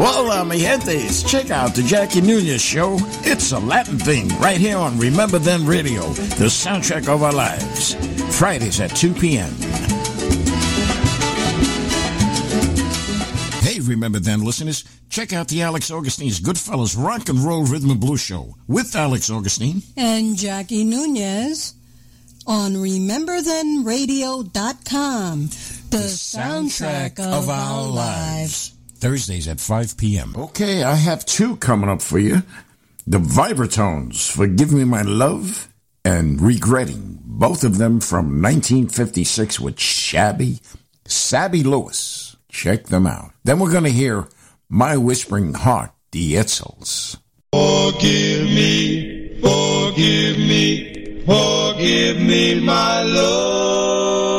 Hola, mi gentes. Check out the Jackie Nunez show. It's a Latin thing right here on Remember Then Radio, the soundtrack of our lives. Fridays at 2 p.m. Remember Then listeners, check out the Alex Augustine's Goodfellas Rock and Roll Rhythm and Blues show with Alex Augustine. and Jackie Nunez on RememberThenRadio.com, the, soundtrack, of, our lives. Thursdays at 5 p.m. Okay, I have two coming up for you. The Vibratones for Give Me My Love and Regretting. Both of them from 1956 with Shabby, Sabby Lewis. Check them out. Then we're going to hear My Whispering Heart, the Etzels. Forgive me, forgive me, forgive me, my Forgive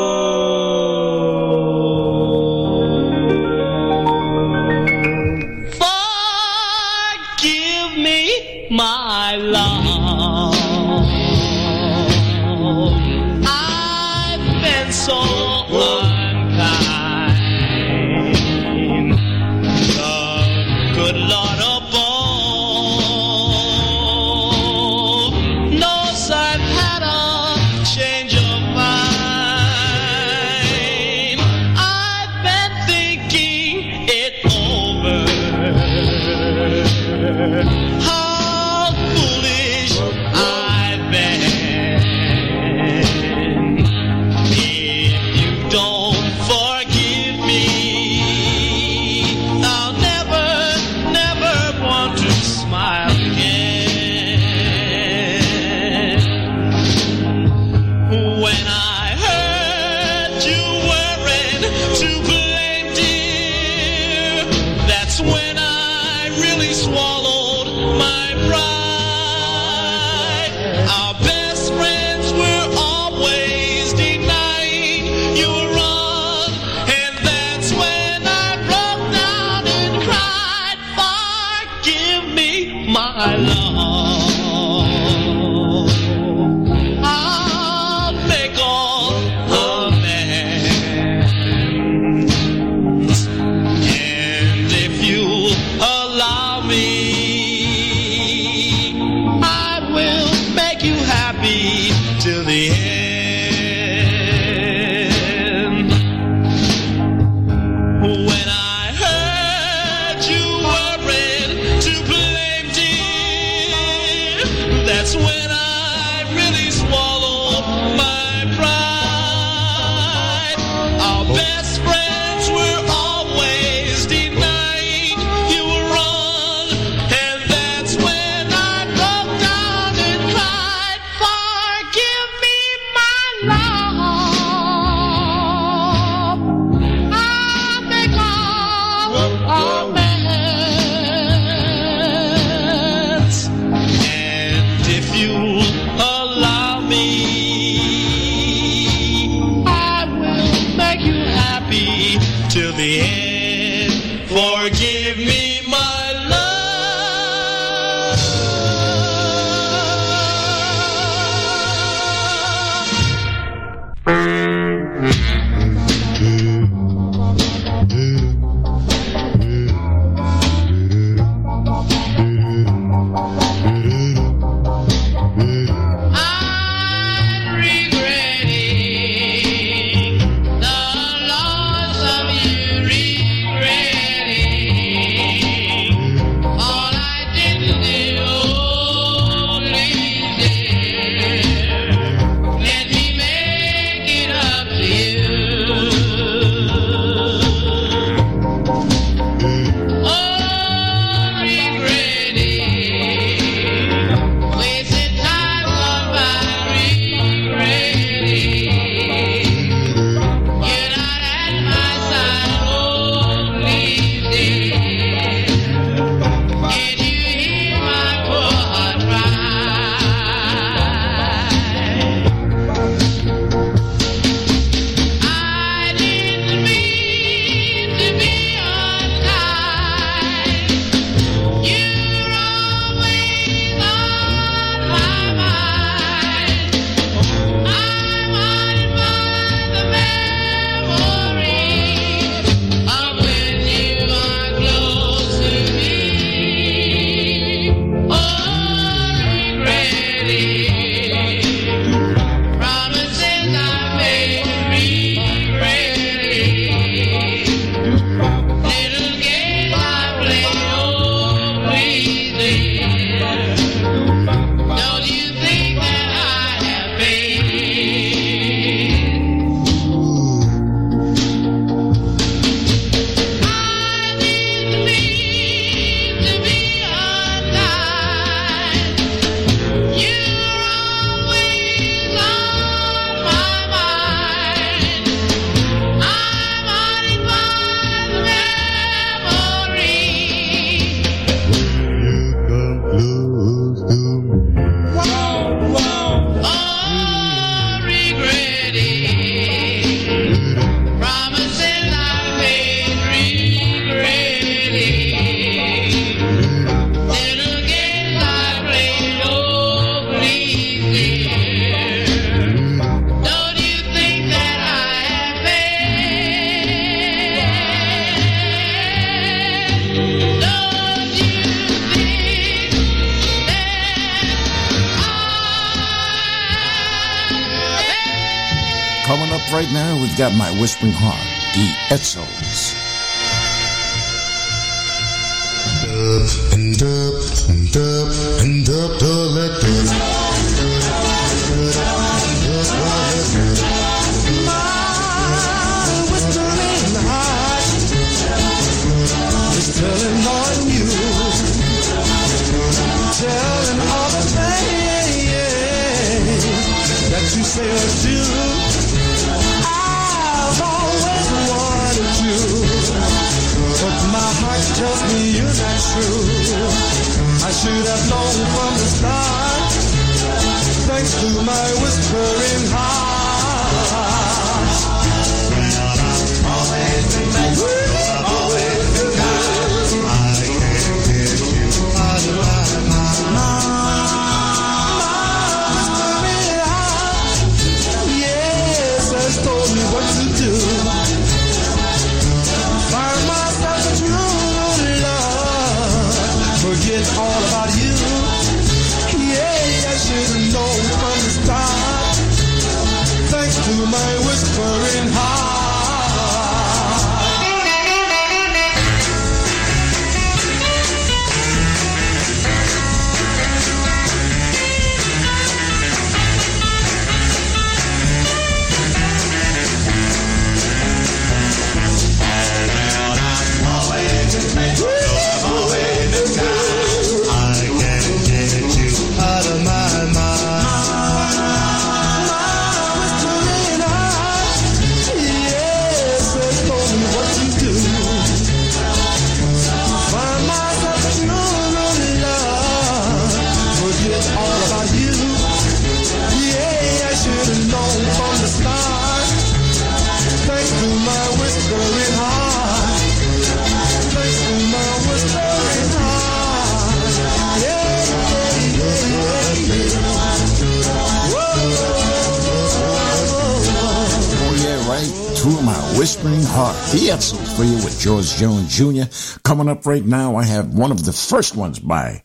we've got my whispering heart, the Etzels. and up and up and up the letters. My from the start. Thanks to my whispering heart. Whispering heart. The Edsels for you with George Jones Jr. Coming up right now, I have one of the first ones by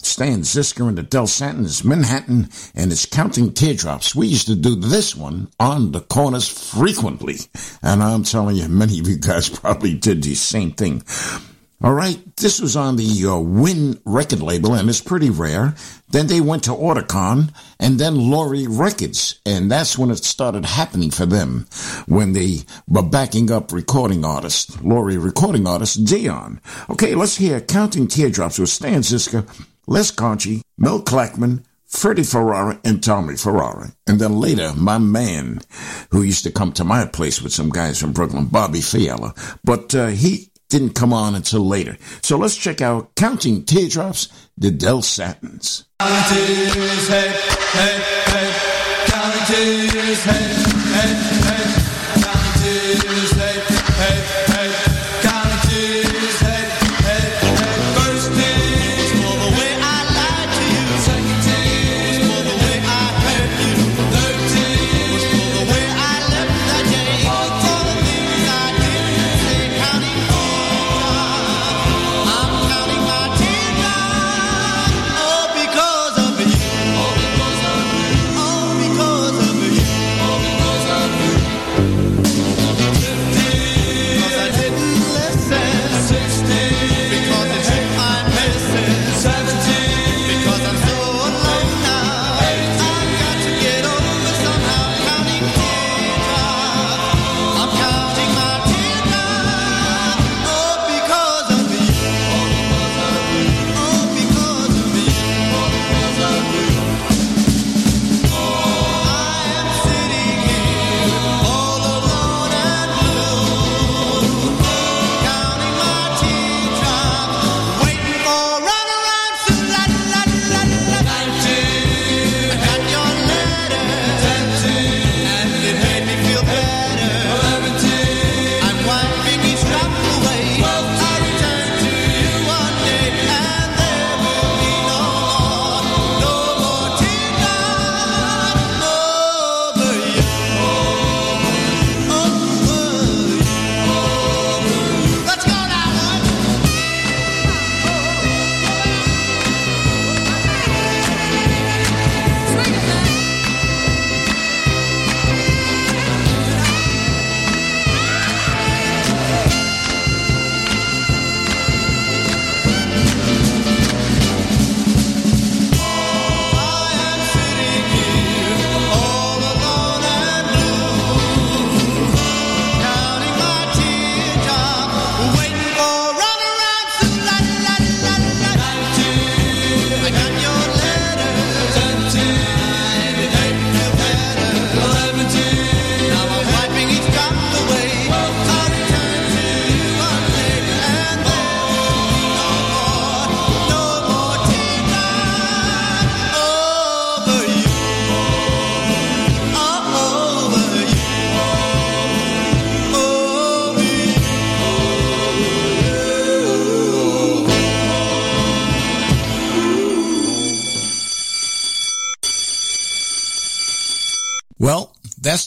Stan Zizka and the Del Satins, Manhattan, and it's Counting Teardrops. We used to do this one on the corners frequently. And I'm telling you, many of you guys (laughs) probably did the same thing. All right, this was on the uh, Win record label, and it's pretty rare. Then they went to Auticon, and then Laurie Records, and that's when it started happening for them, when they were backing up recording artists, Laurie recording artist Dion. Okay, let's hear Counting Teardrops with Stan Zizka, Les Cauchi, Mel Clackman, Freddie Ferrara, and Tommy Ferrara. And then later, my man, who used to come to my place with some guys from Brooklyn, Bobby Fiala. But uh, he didn't come on until later. So let's check out Counting Teardrops, the Del Satins. Counting tears, hey, hey, hey. Counting tears, hey, hey.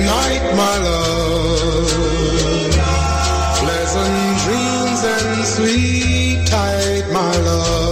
Night, my love. Pleasant dreams and sweet tight, my love.